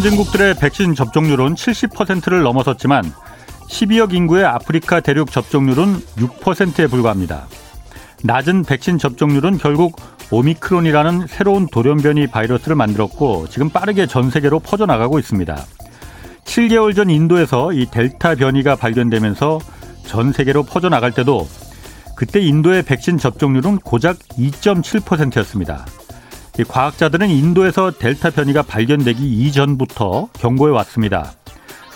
선진국들의 백신 접종률은 70%를 넘어섰지만 12억 인구의 아프리카 대륙 접종률은 6%에 불과합니다. 낮은 백신 접종률은 결국 오미크론이라는 새로운 돌연변이 바이러스를 만들었고 지금 빠르게 전 세계로 퍼져나가고 있습니다. 7개월 전 인도에서 이 델타 변이가 발견되면서 전 세계로 퍼져나갈 때도 그때 인도의 백신 접종률은 고작 2.7%였습니다. 과학자들은 인도에서 델타 변이가 발견되기 이전부터 경고해 왔습니다.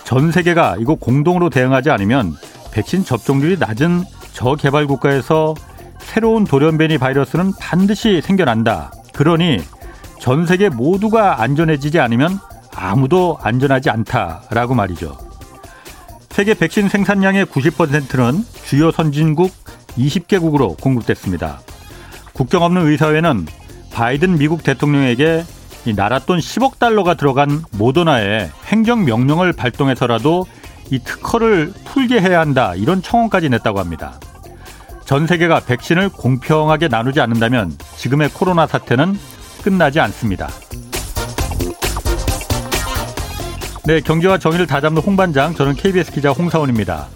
전 세계가 이거 공동으로 대응하지 않으면 백신 접종률이 낮은 저개발 국가에서 새로운 돌연변이 바이러스는 반드시 생겨난다. 그러니 전 세계 모두가 안전해지지 않으면 아무도 안전하지 않다라고 말이죠. 세계 백신 생산량의 90%는 주요 선진국 20개국으로 공급됐습니다. 국경 없는 의사회는 바이든 미국 대통령에게 이 나라 돈 10억 달러가 들어간 모더나에 행정 명령을 발동해서라도 이 특허를 풀게 해야 한다 이런 청원까지 냈다고 합니다. 전 세계가 백신을 공평하게 나누지 않는다면 지금의 코로나 사태는 끝나지 않습니다. 네, 경제와 정의를 다잡는 홍반장, 저는 KBS 기자 홍사원입니다.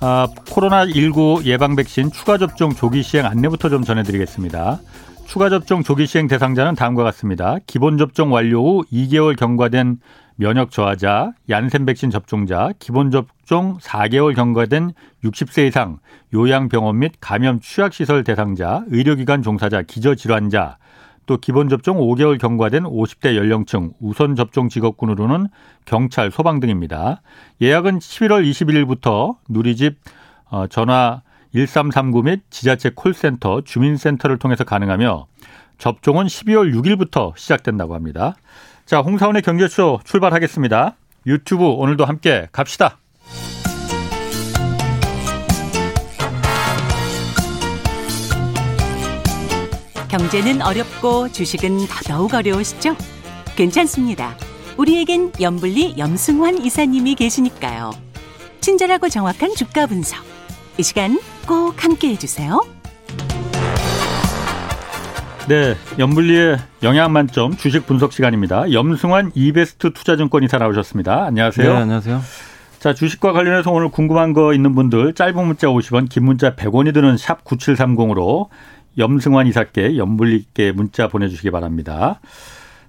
아, 코로나19 예방 백신 추가 접종 조기 시행 안내부터 좀 전해드리겠습니다. 추가 접종 조기 시행 대상자는 다음과 같습니다. 기본 접종 완료 후 2개월 경과된 면역 저하자, 얀센 백신 접종자, 기본 접종 4개월 경과된 60세 이상 요양병원 및 감염 취약시설 대상자, 의료기관 종사자, 기저질환자, 또 기본 접종 5개월 경과된 50대 연령층 우선 접종 직업군으로는 경찰, 소방 등입니다. 예약은 11월 21일부터 누리집 어, 전화 1339 및 지자체 콜센터, 주민센터를 통해서 가능하며 접종은 12월 6일부터 시작된다고 합니다. 자, 홍사원의 경제쇼 출발하겠습니다. 유튜브 오늘도 함께 갑시다. 경제는 어렵고 주식은 더더욱 어려우시죠? 괜찮습니다. 우리에겐 염블리 염승환 이사님이 계시니까요. 친절하고 정확한 주가 분석. 이 시간 꼭 함께 해주세요. 네, 염블리의 영양 만점 주식 분석 시간입니다. 염승환 이베스트 투자증권 이사 나오셨습니다. 안녕하세요. 네, 안녕하세요. 자, 주식과 관련해서 오늘 궁금한 거 있는 분들 짧은 문자 50원, 긴 문자 100원이 드는 샵 9730으로 염승환 이사께 염블리께 문자 보내주시기 바랍니다.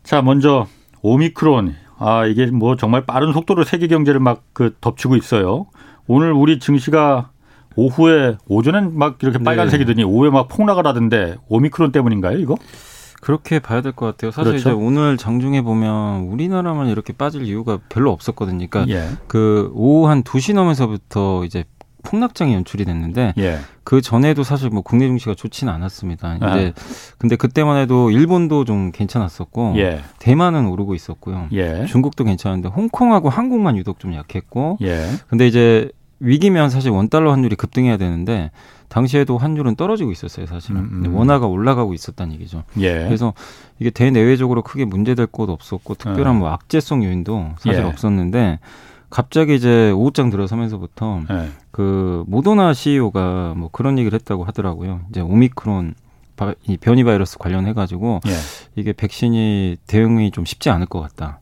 자, 먼저 오미크론. 아, 이게 뭐 정말 빠른 속도로 세계 경제를 막 그 덮치고 있어요. 오늘 우리 증시가 오후에 오전엔 막 이렇게 네. 빨간색이더니 네. 오후에 막 폭락을 하던데 오미크론 때문인가요, 이거? 그렇게 봐야 될 것 같아요. 사실 그렇죠? 이제 오늘 장중에 보면 우리나라만 이렇게 빠질 이유가 별로 없었거든요. 그러니까 예. 그 오후 한 2시 넘어서부터 이제 폭락장이 연출이 됐는데 예. 그 전에도 사실 뭐 국내 증시가 좋지는 않았습니다. 이제 아. 근데 그때만 해도 일본도 좀 괜찮았었고 예. 대만은 오르고 있었고요. 예. 중국도 괜찮은데 홍콩하고 한국만 유독 좀 약했고 예. 근데 이제 위기면 사실 원달러 환율이 급등해야 되는데 당시에도 환율은 떨어지고 있었어요, 사실은. 음, 음. 원화가 올라가고 있었다는 얘기죠. 예. 그래서 이게 대내외적으로 크게 문제될 것도 없었고 특별한 어. 뭐 악재성 요인도 사실 예. 없었는데 갑자기 이제 오후장 들어서면서부터 예. 그 모더나 CEO가 뭐 그런 얘기를 했다고 하더라고요. 이제 오미크론 이 변이 바이러스 관련해 가지고 예. 이게 백신이 대응이 좀 쉽지 않을 것 같다.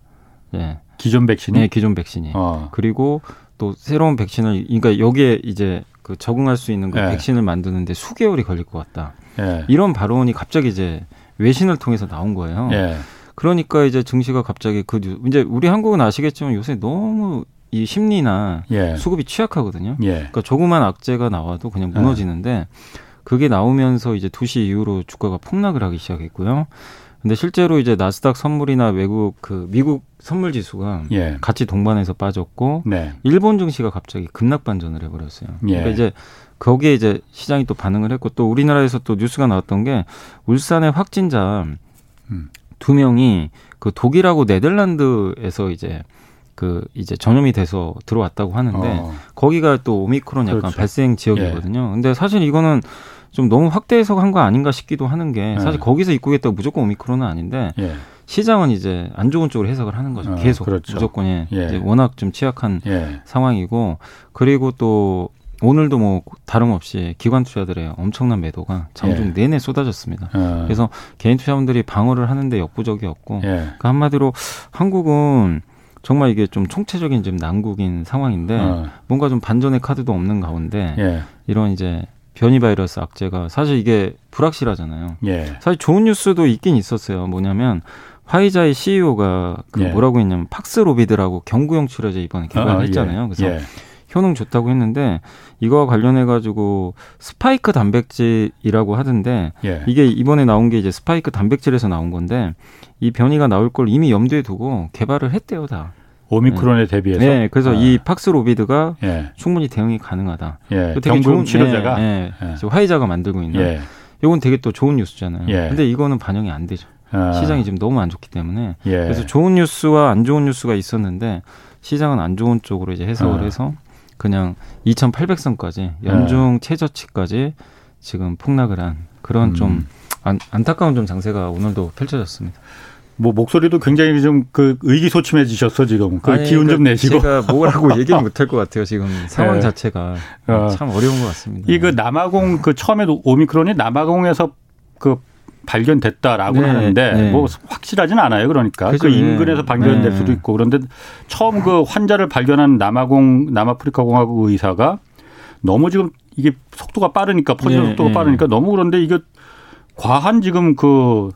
예. 기존 백신이? 네, 기존 백신이. 어. 그리고 또 새로운 백신을 그러니까 여기에 이제 그 적응할 수 있는 그 예. 백신을 만드는데 수개월이 걸릴 것 같다. 예. 이런 발언이 갑자기 이제 외신을 통해서 나온 거예요. 예. 그러니까 이제 증시가 갑자기 그 이제 우리 한국은 아시겠지만 요새 너무 이 심리나 예. 수급이 취약하거든요. 예. 그러니까 조그만 악재가 나와도 그냥 무너지는데 그게 나오면서 이제 2시 이후로 주가가 폭락을 하기 시작했고요. 근데 실제로 이제 나스닥 선물이나 외국 그 미국 선물 지수가 예. 같이 동반해서 빠졌고 네. 일본 증시가 갑자기 급락 반전을 해버렸어요. 예. 그러니까 이제 거기에 이제 시장이 또 반응을 했고 또 우리나라에서 또 뉴스가 나왔던 게 울산의 확진자 음. 두 명이 그 독일하고 네덜란드에서 이제 그 이제 전염이 돼서 들어왔다고 하는데 어. 거기가 또 오미크론 약간 그렇죠. 발생 지역이거든요. 예. 근데 사실 이거는 좀 너무 확대 해석한 거 아닌가 싶기도 하는 게 예. 사실 예. 거기서 입국했다고 무조건 오미크론은 아닌데 예. 시장은 이제 안 좋은 쪽으로 해석을 하는 거죠. 어, 계속 그렇죠. 무조건 예. 이제 워낙 좀 취약한 예. 상황이고 그리고 또 오늘도 뭐 다름없이 기관 투자들의 엄청난 매도가 장중 예. 내내 쏟아졌습니다. 어. 그래서 개인 투자분들이 방어를 하는데 역부족이었고 예. 그 한마디로 한국은 정말 이게 좀 총체적인 지금 난국인 상황인데 어. 뭔가 좀 반전의 카드도 없는 가운데 예. 이런 이제 변이 바이러스 악재가 사실 이게 불확실하잖아요. 예. 사실 좋은 뉴스도 있긴 있었어요. 뭐냐면 화이자의 CEO가 그 예. 뭐라고 했냐면 팍스로비드라고 경구용 치료제 이번에 개발했잖아요. 아, 예. 그래서 예. 효능 좋다고 했는데 이거와 관련해 가지고 스파이크 단백질이라고 하던데 예. 이게 이번에 나온 게 이제 스파이크 단백질에서 나온 건데 이 변이가 나올 걸 이미 염두에 두고 개발을 했대요 다. 오미크론에 네. 대비해서. 네, 그래서 아. 이 팍스로비드가 예. 충분히 대응이 가능하다. 예. 되게 좋은 치료제가 예, 예. 화이자가 만들고 있는. 예. 이건 되게 또 좋은 뉴스잖아요. 예. 근데 이거는 반영이 안 되죠. 아. 시장이 지금 너무 안 좋기 때문에. 예. 그래서 좋은 뉴스와 안 좋은 뉴스가 있었는데 시장은 안 좋은 쪽으로 이제 해석을 아. 해서 그냥 2,800선까지 연중 최저치까지 지금 폭락을 한 그런 음. 좀 안, 안타까운 좀 장세가 오늘도 펼쳐졌습니다. 뭐 목소리도 굉장히 좀 그 의기소침해지셨어 지금 그 아니, 기운 좀 내시고 제가 뭐라고 얘기를 못할 것 같아요 지금 상황 네. 자체가 어. 참 어려운 것 같습니다. 이 그 남아공 그 처음에 오미크론이 남아공에서 그 발견됐다라고 네, 하는데 네. 뭐 확실하지는 않아요. 그러니까 그렇죠. 그 인근에서 발견될 네. 수도 있고 그런데 처음 그 환자를 발견한 남아공 남아프리카 공화국 의사가 너무 지금 이게 속도가 빠르니까 퍼지는 네, 속도가 네. 빠르니까 너무 그런데 이게 과한 지금 그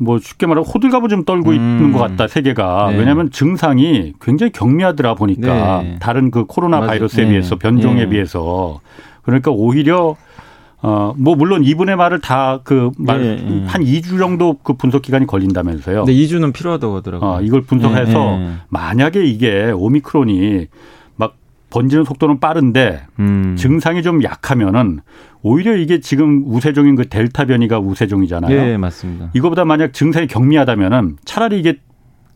뭐 쉽게 말하면 호들갑을 좀 떨고 음. 있는 것 같다 세계가 네. 왜냐하면 증상이 굉장히 경미하더라 보니까 다른 그 코로나 바이러스에 비해서 변종에 비해서 그러니까 오히려 어, 뭐, 물론 이분의 말을 다 그, 말, 예, 예. 한 2주 정도 그 분석 기간이 걸린다면서요. 네, 2주는 필요하다고 하더라고요. 어, 이걸 분석해서 만약에 이게 오미크론이 막 번지는 속도는 빠른데 음. 증상이 좀 약하면은 오히려 이게 지금 우세종인 그 델타 변이가 우세종이잖아요. 예, 맞습니다. 이거보다 만약 증상이 경미하다면은 차라리 이게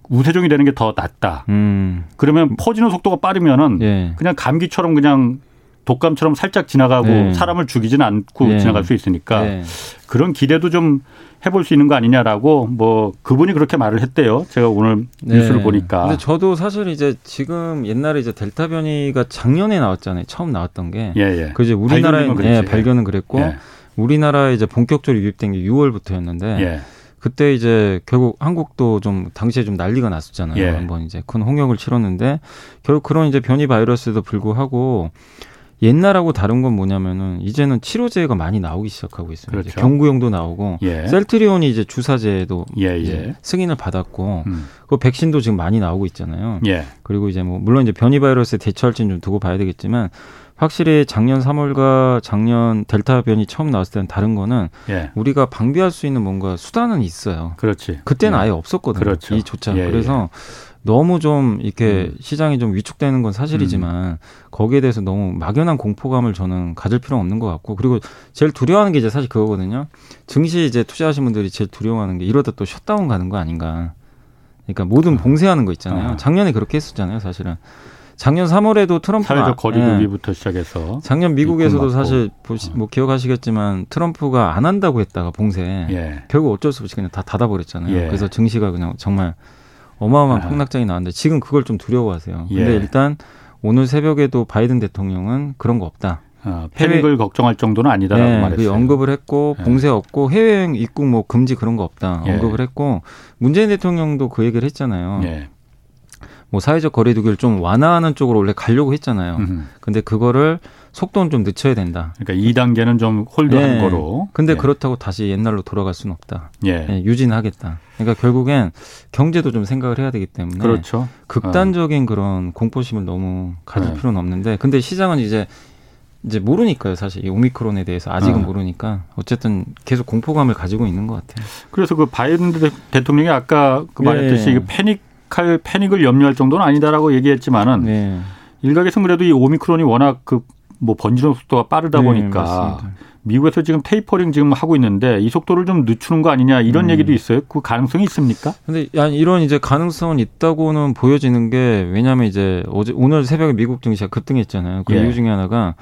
우세종이 되는 게 더 낫다. 음. 그러면 퍼지는 속도가 빠르면은 예. 그냥 감기처럼 그냥 독감처럼 살짝 지나가고 네. 사람을 죽이지는 않고 네. 지나갈 수 있으니까 네. 그런 기대도 좀 해볼 수 있는 거 아니냐라고 뭐 그분이 그렇게 말을 했대요. 제가 오늘 네. 뉴스를 보니까. 근데 저도 사실 이제 지금 옛날에 이제 델타 변이가 작년에 나왔잖아요. 처음 나왔던 게. 예, 예. 그 이제 우리나라에 예, 발견은 그랬고 예. 우리나라에 이제 본격적으로 유입된 게 6월부터였는데 예. 그때 이제 결국 한국도 좀 당시에 좀 난리가 났었잖아요. 예. 한번 이제 큰 홍역을 치렀는데 결국 그런 이제 변이 바이러스에도 불구하고 옛날하고 다른 건 뭐냐면은 이제는 치료제가 많이 나오기 시작하고 있어요. 그렇죠. 경구용도 나오고 예. 셀트리온이 이제 주사제도 예, 이제 예. 승인을 받았고 음. 그 백신도 지금 많이 나오고 있잖아요. 예. 그리고 이제 뭐 물론 이제 변이 바이러스에 대처할지는 좀 두고 봐야 되겠지만 확실히 작년 3월과 작년 델타 변이 처음 나왔을 때는 다른 거는 예. 우리가 방비할 수 있는 뭔가 수단은 있어요. 그렇지. 그때는 예. 아예 없었거든요. 그렇죠. 이 조차. 예, 그래서 너무 좀 이렇게 음. 시장이 좀 위축되는 건 사실이지만 음. 거기에 대해서 너무 막연한 공포감을 저는 가질 필요는 없는 것 같고 그리고 제일 두려워하는 게 이제 사실 그거거든요. 증시 이제 투자하신 분들이 제일 두려워하는 게 이러다 또 셧다운 가는 거 아닌가. 그러니까 모든 아. 봉쇄하는 거 있잖아요. 아. 작년에 그렇게 했었잖아요, 사실은. 작년 3월에도 트럼프 사회적 거리두기부터 예. 시작해서 작년 미국에서도 사실 보시, 뭐 기억하시겠지만 트럼프가 안 한다고 했다가 봉쇄 예. 결국 어쩔 수 없이 그냥 다 닫아버렸잖아요. 예. 그래서 증시가 그냥 정말 어마어마한 아. 폭락장이 나왔는데 지금 그걸 좀 두려워하세요. 근데 예. 일단 오늘 새벽에도 바이든 대통령은 그런 거 없다. 아, 패닉을 해외... 걱정할 정도는 아니다라고 네, 말했어요. 그 언급을 했고 예. 봉쇄 없고 해외여행 입국 뭐 금지 그런 거 없다 예. 언급을 했고 문재인 대통령도 그 얘기를 했잖아요. 예. 뭐 사회적 거리두기를 좀 완화하는 쪽으로 원래 가려고 했잖아요. 음흠. 근데 그거를 속도는 좀 늦춰야 된다. 그러니까 2단계는 좀 홀드한 네. 거로. 근데 예. 그렇다고 다시 옛날로 돌아갈 수는 없다. 예. 예. 유진하겠다. 그러니까 결국엔 경제도 좀 생각을 해야 되기 때문에 그렇죠. 극단적인 어. 그런 공포심을 너무 가질 네. 필요는 없는데 근데 시장은 이제 이제 모르니까요, 사실 이 오미크론에 대해서 아직은 어. 모르니까 어쨌든 계속 공포감을 가지고 있는 것 같아요. 그래서 그 바이든 대통령이 아까 그 말했듯이 네. 패닉할 패닉을 염려할 정도는 아니다라고 얘기했지만은 네. 일각에서 그래도 이 오미크론이 워낙 그 뭐 번지는 속도가 빠르다 네, 보니까 맞습니다. 미국에서 지금 테이퍼링 지금 하고 있는데 이 속도를 좀 늦추는 거 아니냐 이런 음. 얘기도 있어요. 그 가능성이 있습니까? 근데 이런 이제 가능성은 있다고는 보여지는 게 왜냐하면 이제 어제 오늘 새벽에 미국 증시가 급등했잖아요. 그 예. 이유 중에 하나가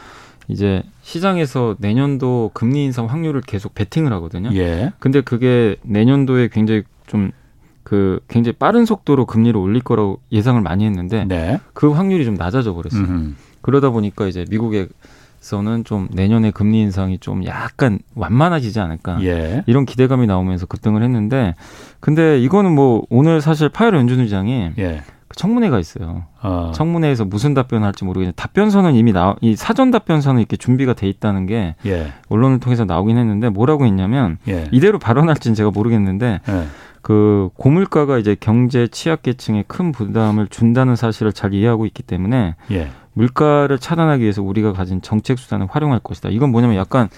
이제 시장에서 내년도 금리 인상 확률을 계속 베팅을 하거든요. 예. 근데 그게 내년도에 굉장히 좀그 굉장히 빠른 속도로 금리를 올릴 거라고 예상을 많이 했는데 네. 그 확률이 좀 낮아져 버렸어요. 음흠. 그러다 보니까 이제 미국에서는 좀 내년에 금리 인상이 좀 약간 완만해지지 않을까 예. 이런 기대감이 나오면서 급등을 했는데 근데 이거는 뭐 오늘 사실 파열 연준 의장이 예. 그 청문회가 있어요. 어. 청문회에서 무슨 답변을 할지 모르겠는데 답변서는 이미 나, 이 사전 답변서는 이렇게 준비가 돼 있다는 게 예. 언론을 통해서 나오긴 했는데 뭐라고 했냐면 예. 이대로 발언할지는 제가 모르겠는데 예. 그 고물가가 이제 경제 취약계층에 큰 부담을 준다는 사실을 잘 이해하고 있기 때문에 예. 물가를 차단하기 위해서 우리가 가진 정책 수단을 활용할 것이다. 이건 뭐냐면 약간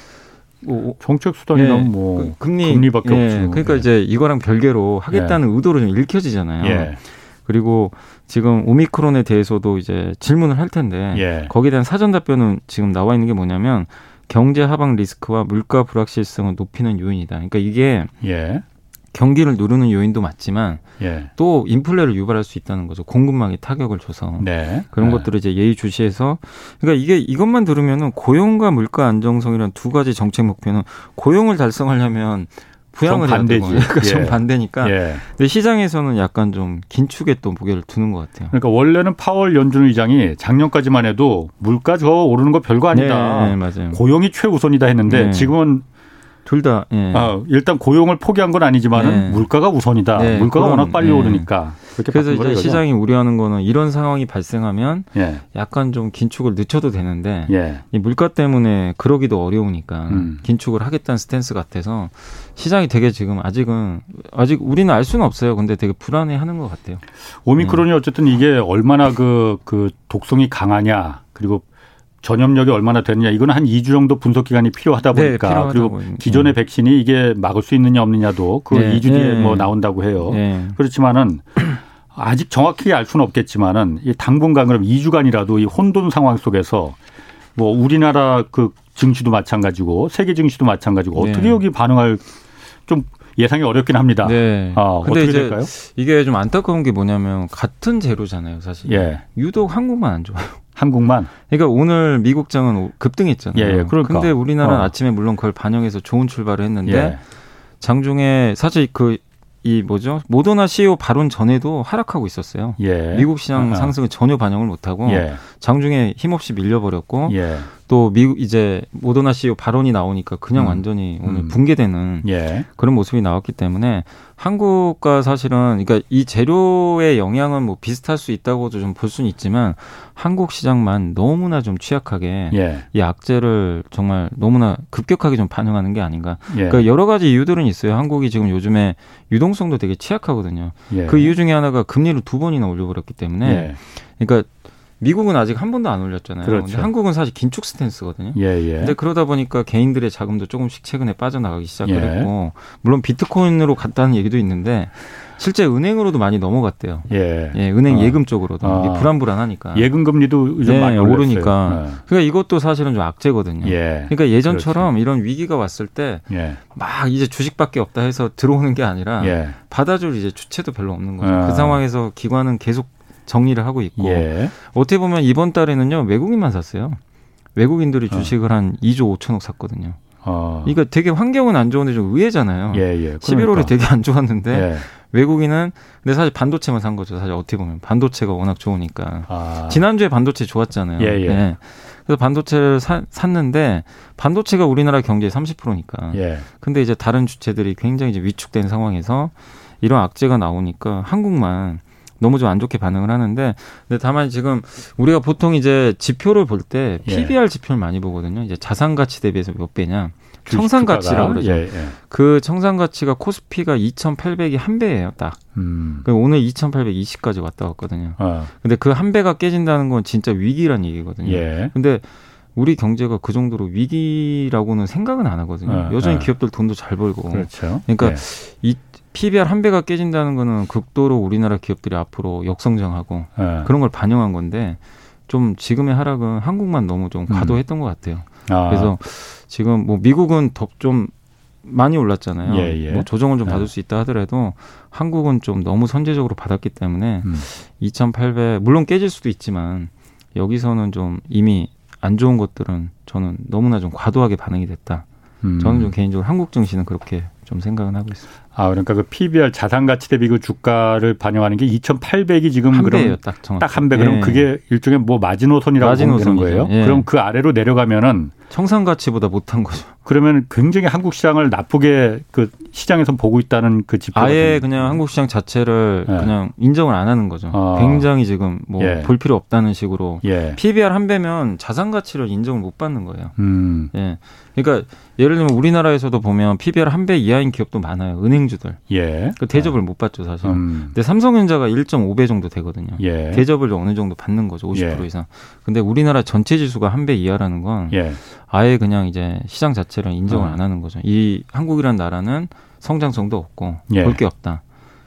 뭐 정책 수단이란 예, 뭐그 금리, 금리밖에 예, 없죠. 그러니까 예. 이제 이거랑 별개로 하겠다는 예. 의도로 좀 읽혀지잖아요. 예. 그리고 지금 오미크론에 대해서도 이제 질문을 할 텐데 예. 거기에 대한 사전 답변은 지금 나와 있는 게 뭐냐면 경제 하방 리스크와 물가 불확실성을 높이는 요인이다. 그러니까 이게 예. 경기를 누르는 요인도 맞지만 예. 또 인플레를 유발할 수 있다는 거죠. 공급망에 타격을 줘서 네. 그런 네. 것들을 이제 예의주시해서 그러니까 이게 이것만 들으면은 고용과 물가 안정성이란 두 가지 정책 목표는 고용을 달성하려면 부양을 해야 되고 그러니까 예. 좀 반대니까. 예. 근데 시장에서는 약간 좀 긴축에 또 무게를 두는 것 같아요. 그러니까 원래는 파월 연준 의장이 작년까지만 해도 물가 저 오르는 거 별거 아니다. 네, 네, 맞아요. 고용이 최우선이다 했는데 네. 지금은 둘 다. 예. 아, 일단 고용을 포기한 건 아니지만은 네. 물가가 우선이다. 네, 물가가 그런, 워낙 빨리 네. 오르니까. 그래서 이제 거죠? 시장이 우려하는 거는 이런 상황이 발생하면 예. 약간 좀 긴축을 늦춰도 되는데 예. 이 물가 때문에 그러기도 어려우니까 음. 긴축을 하겠다는 스탠스 같아서 시장이 되게 지금 아직은 아직 우리는 알 수는 없어요. 근데 되게 불안해하는 것 같아요. 오미크론이 네. 어쨌든 이게 얼마나 그그 그 독성이 강하냐 그리고 전염력이 얼마나 되느냐 이거는 한 2주 정도 분석 기간이 필요하다 네, 보니까 네, 그리고 기존의 음. 백신이 이게 막을 수 있느냐 없느냐도 그 네, 2주 뒤에 네. 뭐 나온다고 해요. 네. 그렇지만은 아직 정확히 알 수는 없겠지만은 이 당분간 그럼 2주간이라도 이 혼돈 상황 속에서 뭐 우리나라 그 증시도 마찬가지고 세계 증시도 마찬가지고 네. 어떻게 여기 반응할 좀 예상이 어렵긴 합니다. 네. 아, 근데 이제 될까요? 이게 좀 안타까운 게 뭐냐면 같은 재료잖아요, 사실. 예. 유독 한국만 안 좋아요. 한국만. 그러니까 오늘 미국장은 급등했잖아요. 예, 예 그러니까. 근데 우리나라는 어. 아침에 물론 그걸 반영해서 좋은 출발을 했는데 예. 장중에 사실 그 이 뭐죠 모더나 CEO 발언 전에도 하락하고 있었어요. 예. 미국 시장 아. 상승을 전혀 반영을 못하고 예. 장중에 힘없이 밀려버렸고 예. 또 미국 이제 모더나 CEO 발언이 나오니까 그냥 음. 완전히 오늘 음. 붕괴되는 예. 그런 모습이 나왔기 때문에 한국과 사실은 그러니까 이 재료의 영향은 뭐 비슷할 수 있다고도 좀 볼 수는 있지만 한국 시장만 너무나 좀 취약하게 예. 이 악재를 정말 너무나 급격하게 좀 반영하는 게 아닌가. 예. 그러니까 여러 가지 이유들은 있어요. 한국이 지금 요즘에 유동성도 되게 취약하거든요. 예. 그 이유 중에 하나가 금리를 두 번이나 올려버렸기 때문에 예. 그러니까 미국은 아직 한 번도 안 올렸잖아요. 그렇죠. 근데 한국은 사실 긴축 스탠스거든요. 예, 예. 근데 그러다 보니까 개인들의 자금도 조금씩 최근에 빠져나가기 시작을 예. 했고 물론 비트코인으로 갔다는 얘기도 있는데 실제 은행으로도 많이 넘어갔대요. 예. 예 은행 어. 예금 쪽으로도 어. 불안불안하니까. 예금 금리도 요즘 네, 많이 오르니까. 네. 그러니까 이것도 사실은 좀 악재거든요. 예. 그러니까 예전처럼 그렇지. 이런 위기가 왔을 때막 예. 이제 주식밖에 없다 해서 들어오는 게 아니라 예. 받아줄 이제 주체도 별로 없는 거죠. 어. 그 상황에서 기관은 계속 정리를 하고 있고 예. 어떻게 보면 이번 달에는요 외국인만 샀어요. 외국인들이 어. 주식을 어. 한 2조 5천억 샀거든요. 어. 그러니까 되게 환경은 안 좋은데 좀 의외잖아요. 예, 예. 그러니까. 11월에 되게 안 좋았는데 예. 외국인은 근데 사실 반도체만 산 거죠. 사실 어떻게 보면 반도체가 워낙 좋으니까 아. 지난주에 반도체 좋았잖아요. 예, 예. 네. 그래서 반도체를 사, 샀는데 반도체가 우리나라 경제의 30%니까. 예. 근데 이제 다른 주체들이 굉장히 이제 위축된 상황에서 이런 악재가 나오니까 한국만 너무 좀 안 좋게 반응을 하는데 근데 다만 지금 우리가 보통 이제 지표를 볼 때 PBR 예. 지표를 많이 보거든요. 이제 자산 가치 대비해서 몇 배냐. 청산 가치라고 그러죠. 예, 예. 그 청산 가치가 코스피가 2,800이 한 배예요, 딱. 음. 오늘 2,820까지 왔다 갔거든요. 어. 근데 그 한 배가 깨진다는 건 진짜 위기란 얘기거든요. 예. 근데 우리 경제가 그 정도로 위기라고는 생각은 안 하거든요. 어, 여전히 어. 기업들 돈도 잘 벌고. 그렇죠. 그러니까 예. 이 PBR 한 배가 깨진다는 거는 극도로 우리나라 기업들이 앞으로 역성장하고 네. 그런 걸 반영한 건데 좀 지금의 하락은 한국만 너무 좀 음. 과도했던 음. 것 같아요. 아. 그래서 지금 뭐 미국은 더좀 많이 올랐잖아요. 예, 예. 뭐 조정을 좀 네. 받을 수 있다 하더라도 한국은 좀 너무 선제적으로 받았기 때문에 음. 2,800 물론 깨질 수도 있지만 여기서는 좀 이미 안 좋은 것들은 저는 너무나 좀 과도하게 반응이 됐다. 음. 저는 좀 개인적으로 한국 증시는 그렇게 좀 생각은 하고 있습니다. 아 그러니까 그 PBR 자산 가치 대비 그 주가를 반영하는 게 2,800이 지금 한 배예요, 딱 딱한 배. 그럼 예. 그게 일종의 뭐 마지노선이라고 마지노선 보는 거예요. 예. 그럼 그 아래로 내려가면은 청산 가치보다 못한 거죠. 그러면 굉장히 한국 시장을 나쁘게 그 시장에서 보고 있다는 그 지표. 아예 그냥 한국 시장 자체를 예. 그냥 인정을 안 하는 거죠. 어. 굉장히 지금 뭐볼 예. 필요 없다는 식으로 예. PBR 한 배면 자산 가치를 인정을 못 받는 거예요. 음. 예. 그러니까 예를 들면 우리나라에서도 보면 PBR 한 배 이하 인 기업도 많아요. 은행주들. 예. 그 대접을 네. 못 받죠, 사실. 음. 근데 삼성전자가 1.5배 정도 되거든요. 예. 대접을 어느 정도 받는 거죠. 50% 예. 이상. 근데 우리나라 전체 지수가 한 배 이하라는 건 예. 아예 그냥 이제 시장 자체를 인정을 어. 안 하는 거죠. 이 한국이라는 나라는 성장성도 없고 예. 볼게 없다.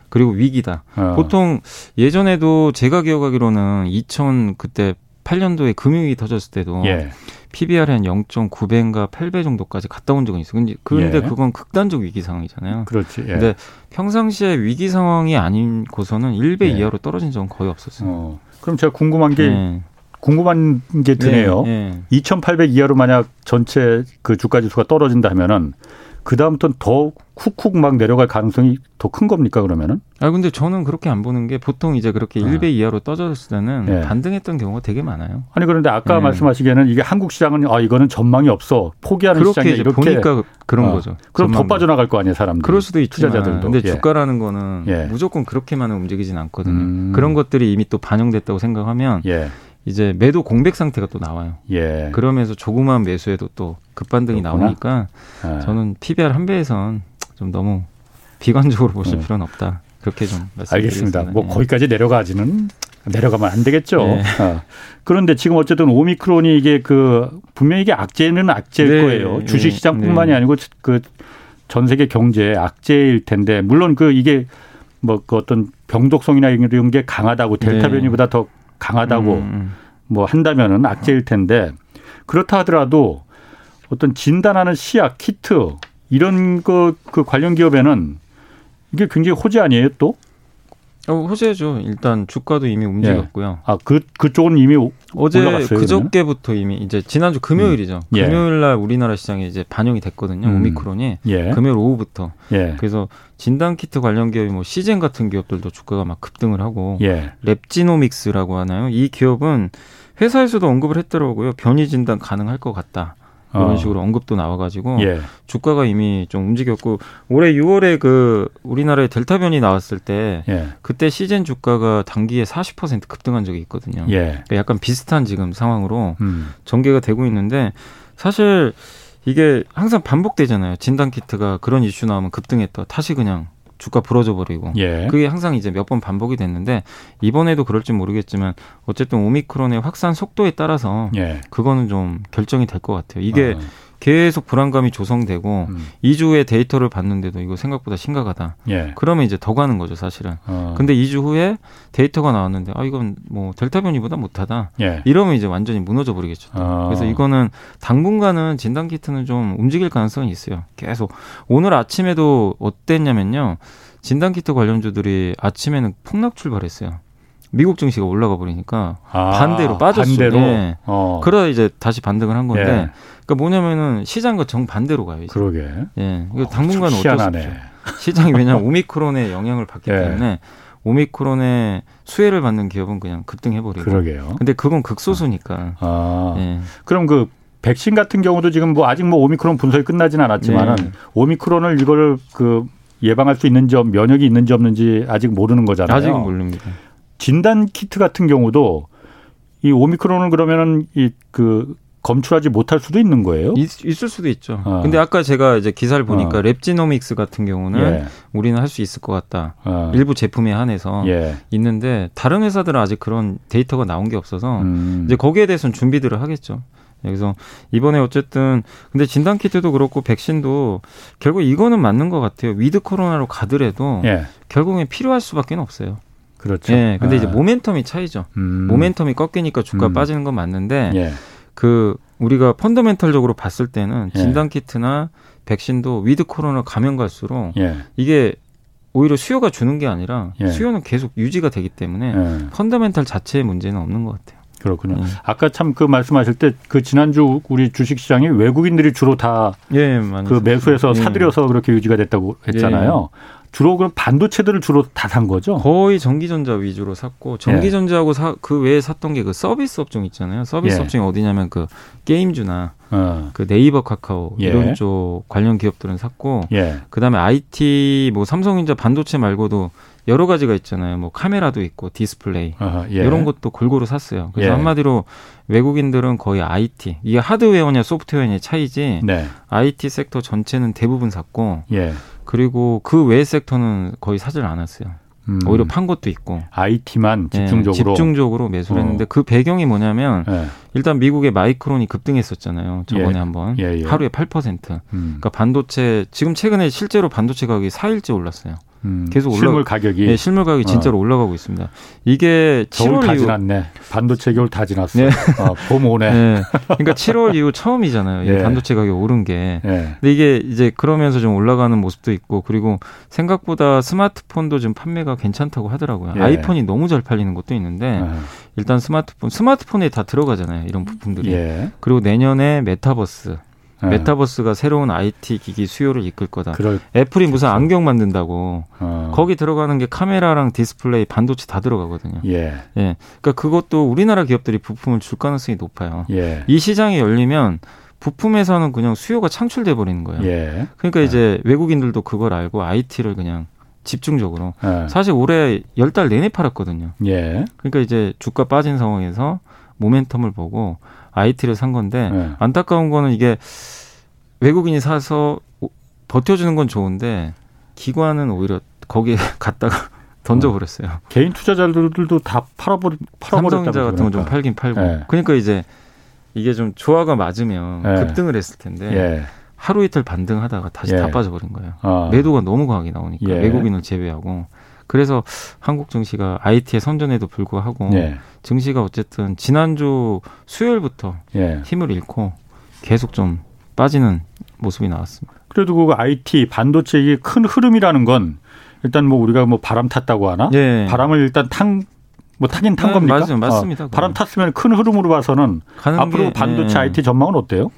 그리고 위기다. 어. 보통 예전에도 제가 기억하기로는 2000 그때 8년도에 금융위기 터졌을 때도 예. PBR 한 0.9배인가 8배 정도까지 갔다 온 적은 있어요. 그런데 예. 그건 극단적 위기 상황이잖아요. 그렇지. 예. 근데 평상시에 위기 상황이 아닌 고서는 1배 예. 이하로 떨어진 적은 거의 없었어요. 어. 그럼 제가 궁금한 게 예. 궁금한 게 드네요. 2,800 이하로 만약 전체 그 주가 지수가 떨어진다 하면은 그 다음부터는 더 쿡쿡 막 내려갈 가능성이 더 큰 겁니까 그러면은? 아 근데 저는 그렇게 안 보는 게 보통 이제 그렇게 아. 1배 이하로 떠졌을 때는 네. 반등했던 경우가 되게 많아요. 아니 그런데 아까 네. 말씀하시기에는 이게 한국 시장은 아 이거는 전망이 없어 포기하는 시장이 이렇게 보니까 그런 어. 거죠. 그럼. 더 빠져나갈 거 아니에요 사람들. 그럴 수도 있지만 투자자들도. 근데 예. 주가라는 거는 예. 무조건 그렇게만 움직이진 않거든요. 음. 그런 것들이 이미 또 반영됐다고 생각하면 예. 이제 매도 공백 상태가 또 나와요. 예. 그러면서 조그마한 매수에도 또 급반등이 그렇구나. 나오니까 예. 저는 PBR 한 배에선 좀 너무 비관적으로 보실 네. 필요는 없다. 그렇게 좀 알겠습니다. 뭐 예. 거기까지 내려가지는 내려가면 안 되겠죠. 네. 어. 그런데 지금 어쨌든 오미크론이 이게 그 분명히 이게 악재는 악재일 네. 거예요. 주식 시장뿐만이 네. 아니고 그 전 세계 경제 악재일 텐데 물론 그 이게 뭐 그 어떤 병독성이나 이런 게 강하다고 델타 네. 변이보다 더 강하다고 음, 음. 뭐 한다면은 악재일 텐데 그렇다 하더라도 어떤 진단하는 시약, 키트 이런 거 그 관련 기업에는 이게 굉장히 호재 아니에요 또? 어, 호재죠. 일단 주가도 이미 움직였고요. 예. 아, 그 그쪽은 이미 어제 올라갔어요, 그저께부터 이미 이제 지난주 금요일이죠. 음. 예. 금요일 날 우리나라 시장에 이제 반영이 됐거든요. 음. 오미크론이 예. 금요일 오후부터. 예. 그래서 진단 키트 관련 기업이 뭐 시젠 같은 기업들도 주가가 막 급등을 하고 예. 랩지노믹스라고 하나요? 이 기업은 회사에서도 언급을 했더라고요. 변이 진단 가능할 것 같다. 이런 어. 식으로 언급도 나와가지고 예. 주가가 이미 좀 움직였고 올해 6월에 그 우리나라에 델타 변이 나왔을 때 예. 그때 시즌 주가가 단기에 40% 급등한 적이 있거든요. 예. 그러니까 약간 비슷한 지금 상황으로 음. 전개가 되고 있는데 사실 이게 항상 반복되잖아요. 진단 키트가 그런 이슈 나오면 급등했다. 다시 그냥 주가 부러져 버리고 예. 그게 항상 이제 몇 번 반복이 됐는데 이번에도 그럴지 모르겠지만 어쨌든 오미크론의 확산 속도에 따라서 예. 그거는 좀 결정이 될 것 같아요. 이게 아. 계속 불안감이 조성되고 음. 2주의 데이터를 봤는데도 이거 생각보다 심각하다. 예. 그러면 이제 더 가는 거죠, 사실은. 어. 근데 2주 후에 데이터가 나왔는데 아 이건 뭐 델타 변이보다 못하다. 예. 이러면 이제 완전히 무너져 버리겠죠. 어. 그래서 이거는 당분간은 진단 키트는 좀 움직일 가능성이 있어요. 계속 오늘 아침에도 어땠냐면요. 진단 키트 관련주들이 아침에는 폭락 출발했어요. 미국 증시가 올라가 버리니까 아, 반대로 빠졌어요. 반대로. 네. 어. 그러다 이제 다시 반등을 한 건데, 예. 그러니까 뭐냐면은 시장과 정 반대로 가요. 이제. 그러게. 예, 이거 어, 당분간은 어쩔 수 없죠. 시장이 왜냐하면 오미크론의 영향을 받기 예. 때문에 오미크론의 수혜를 받는 기업은 그냥 급등해버리고. 그러게요. 근데 그건 극소수니까. 아. 예. 그럼 그 백신 같은 경우도 지금 뭐 아직 뭐 오미크론 분석이 끝나지는 않았지만은 네. 오미크론을 이걸 그 예방할 수 있는지 면역이 있는지 없는지 아직 모르는 거잖아요. 아직은 모릅니다. 진단 키트 같은 경우도 이 오미크론을 그러면은 이 그 검출하지 못할 수도 있는 거예요? 있, 을 수도 있죠. 어. 근데 아까 제가 이제 기사를 보니까 어. 랩지노믹스 같은 경우는 예. 우리는 할 수 있을 것 같다. 어. 일부 제품에 한해서 예. 있는데 다른 회사들은 아직 그런 데이터가 나온 게 없어서 음. 이제 거기에 대해서는 준비들을 하겠죠. 그래서 이번에 어쨌든 근데 진단 키트도 그렇고 백신도 결국 이거는 맞는 것 같아요. 위드 코로나로 가더라도 예. 결국엔 필요할 수밖에 없어요. 그렇죠. 예. 근데 아. 이제 모멘텀이 차이죠. 음. 모멘텀이 꺾이니까 주가 음. 빠지는 건 맞는데 예. 그 우리가 펀더멘털적으로 봤을 때는 예. 진단 키트나 백신도 위드 코로나 가면 갈수록 예. 이게 오히려 수요가 주는 게 아니라 예. 수요는 계속 유지가 되기 때문에 펀더멘털 자체의 문제는 없는 것 같아요. 그렇군요. 음. 아까 참 그 말씀하실 때 그 지난주 우리 주식시장이 외국인들이 주로 다그 예, 매수해서 예. 사들여서 그렇게 유지가 됐다고 했잖아요. 예. 주로 그럼 반도체들을 주로 다 산 거죠? 거의 전기전자 위주로 샀고 전기전자하고 사, 그 외에 샀던 게 그 서비스 업종 있잖아요. 서비스 예. 업종이 어디냐면 그 게임주나 어. 그 네이버 카카오 예. 이런 쪽 관련 기업들은 샀고 예. 그다음에 IT 뭐 삼성전자 반도체 말고도 여러 가지가 있잖아요. 뭐 카메라도 있고 디스플레이 어허, 예. 이런 것도 골고루 샀어요. 그래서 예. 한마디로 외국인들은 거의 IT 이게 하드웨어냐 소프트웨어냐 차이지 네. IT 섹터 전체는 대부분 샀고 예. 그리고 그외 섹터는 거의 사질 않았어요. 음. 오히려 판 것도 있고 IT만 예, 집중적으로 네, 집중적으로 매수를 했는데 어. 그 배경이 뭐냐면 네. 일단 미국의 마이크론이 급등했었잖아요. 저번에 예. 한번 예, 예. 하루에 8%. 음. 그러니까 반도체 지금 최근에 실제로 반도체 가격이 4일째 올랐어요. 음, 계속 올라 실물 가격이 네, 실물 가격이 진짜로 어. 올라가고 있습니다. 이게 7월 다 이후 지났네. 반도체 겨울 다 지났어. 네. 어, 봄 오네. 네. 그러니까 7월 이후 처음이잖아요. 예. 반도체 가격 오른 게. 예. 근데 이게 이제 그러면서 좀 올라가는 모습도 있고 그리고 생각보다 스마트폰도 좀 판매가 괜찮다고 하더라고요. 예. 아이폰이 너무 잘 팔리는 것도 있는데 예. 일단 스마트폰 스마트폰에 다 들어가잖아요. 이런 부품들이. 예. 그리고 내년에 메타버스 네. 메타버스가 새로운 IT 기기 수요를 이끌 거다. 그럴, 애플이 무슨 안경 만든다고 어. 거기 들어가는 게 카메라랑 디스플레이, 반도체 다 들어가거든요. 예. 예. 그러니까 그것도 우리나라 기업들이 부품을 줄 가능성이 높아요. 예. 이 시장이 열리면 부품에서는 그냥 수요가 창출돼 버리는 거예요. 예. 그러니까 이제 예. 외국인들도 그걸 알고 IT를 그냥 집중적으로 예. 사실 올해 열 달 내내 팔았거든요. 예. 그러니까 이제 주가 빠진 상황에서 모멘텀을 보고 IT를 산 건데 네. 안타까운 거는 이게 외국인이 사서 버텨주는 건 좋은데 기관은 오히려 거기에 갔다가 던져버렸어요. 어. 개인 투자자들도 다 팔아버리 팔아버렸다. 같은 건좀 그러니까. 팔긴 팔고. 네. 그러니까 이제 이게 좀 조화가 맞으면 네. 급등을 했을 텐데 예. 하루 이틀 반등하다가 다시 예. 다 빠져버린 거예요. 어. 매도가 너무 강하게 나오니까 예. 외국인을 제외하고. 그래서 한국 증시가 IT의 선전에도 불구하고 예. 증시가 어쨌든 지난주 수요일부터 예. 힘을 잃고 계속 좀 빠지는 모습이 나왔습니다. 그래도 그 IT 반도체 이게 큰 흐름이라는 건 일단 뭐 우리가 뭐 바람 탔다고 하나? 예. 바람을 일단 탄, 뭐 타긴 탄 네, 겁니까? 맞, 맞습니다. 어, 바람 탔으면 큰 흐름으로 봐서는 앞으로 게, 반도체 예. IT 전망은 어때요?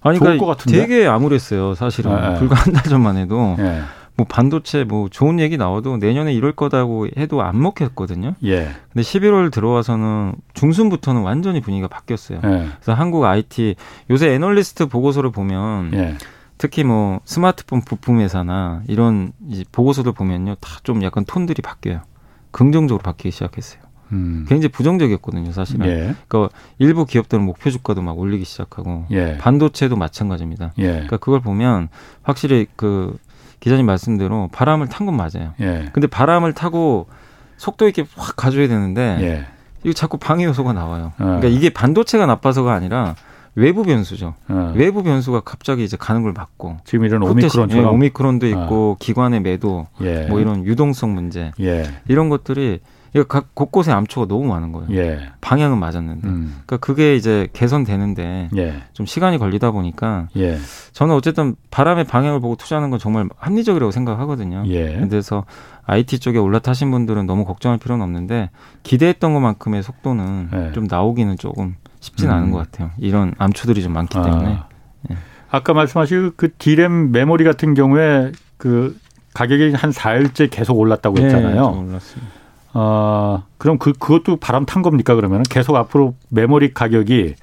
아니, 좋을 그러니까 것 같은데. 되게 암울했어요, 사실은. 예. 불과 한 달 전만 해도. 예. 뭐 반도체 뭐 좋은 얘기 나와도 내년에 이럴 거다고 해도 안 먹혔거든요. 예. 근데 11월 들어와서는 중순부터는 완전히 분위기가 바뀌었어요. 예. 그래서 한국 IT 요새 애널리스트 보고서를 보면 예. 특히 뭐 스마트폰 부품 회사나 이런 이제 보고서들 보면요 다 좀 약간 톤들이 바뀌어요. 긍정적으로 바뀌기 시작했어요. 음. 굉장히 부정적이었거든요, 사실은. 예. 그러니까 일부 기업들은 목표 주가도 막 올리기 시작하고 예. 반도체도 마찬가지입니다. 예. 그러니까 그걸 보면 확실히 그 기자님 말씀대로 바람을 탄 건 맞아요. 예. 근데 바람을 타고 속도 있게 확 가져야 되는데 예. 이거 자꾸 방해 요소가 나와요. 어. 그러니까 이게 반도체가 나빠서가 아니라 외부 변수죠. 어. 외부 변수가 갑자기 이제 가는 걸 막고 지금 이런 오미크론처럼 예, 오미크론도 있고 어. 기관의 매도, 예. 뭐 이런 유동성 문제 예. 이런 것들이 각 곳곳에 암초가 너무 많은 거예요. 예. 방향은 맞았는데. 음. 그러니까 그게 이제 개선되는데 예. 좀 시간이 걸리다 보니까 예. 저는 어쨌든 바람의 방향을 보고 투자하는 건 정말 합리적이라고 생각하거든요. 예. 그래서 IT 쪽에 올라타신 분들은 너무 걱정할 필요는 없는데 기대했던 것만큼의 속도는 예. 좀 나오기는 조금 쉽지는 음. 않은 것 같아요. 이런 암초들이 좀 많기 때문에. 아. 아까 말씀하신 그 디램 메모리 같은 경우에 그 가격이 한 4일째 계속 올랐다고 했잖아요. 네. 어, 그럼 그, 그것도 바람 탄 겁니까, 그러면? 계속 앞으로 메모리 가격이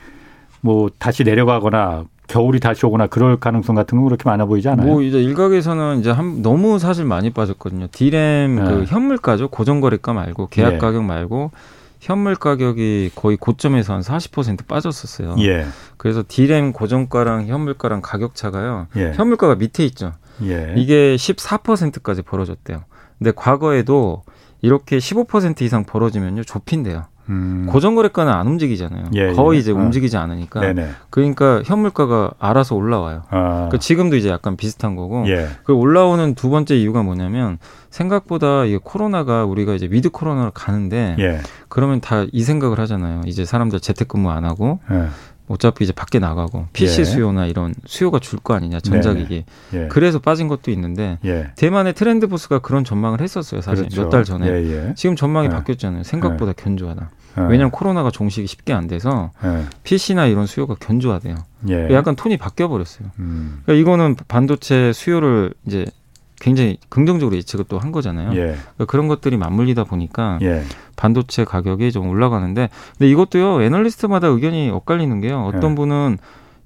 뭐 다시 내려가거나 겨울이 다시 오거나 그럴 가능성 같은 건 그렇게 많아 보이지 않아요? 뭐 이제 일각에서는 이제 한, 너무 사실 많이 빠졌거든요. 디램 네. 그 현물가죠. 고정거래가 말고 계약 네. 가격 말고 현물 가격이 거의 고점에서 한 40% 빠졌었어요. 예. 그래서 디램 고정가랑 현물가랑 가격 차가요. 예. 현물가가 밑에 있죠. 예. 이게 14%까지 벌어졌대요. 근데 과거에도 이렇게 15% 이상 벌어지면요 좁힌대요. 음. 고정거래가는 안 움직이잖아요. 예, 거의 예. 이제 어. 움직이지 않으니까. 네네. 그러니까 현물가가 알아서 올라와요. 아. 그러니까 지금도 이제 약간 비슷한 거고. 예. 그 올라오는 두 번째 이유가 뭐냐면 생각보다 이게 코로나가 우리가 이제 위드 코로나로 가는데 예. 그러면 다 이 생각을 하잖아요. 이제 사람들 재택근무 안 하고 예. 어차피 이제 밖에 나가고 PC 예. 수요나 이런 수요가 줄 거 아니냐 전자기기 예. 그래서 빠진 것도 있는데 예. 대만의 트렌드포스가 그런 전망을 했었어요 사실 그렇죠. 몇달 전에 예, 예. 지금 전망이 예. 바뀌었잖아요 생각보다 견조하다 왜냐하면 코로나가 종식이 쉽게 안 돼서 PC나 이런 수요가 견조하대요 약간 톤이 바뀌어 버렸어요 음. 그러니까 이거는 반도체 수요를 이제 굉장히 긍정적으로 예측을 또 한 거잖아요. 예. 그러니까 그런 것들이 맞물리다 보니까 예. 반도체 가격이 좀 올라가는데 근데 이것도요 애널리스트마다 의견이 엇갈리는 게요. 어떤 예. 분은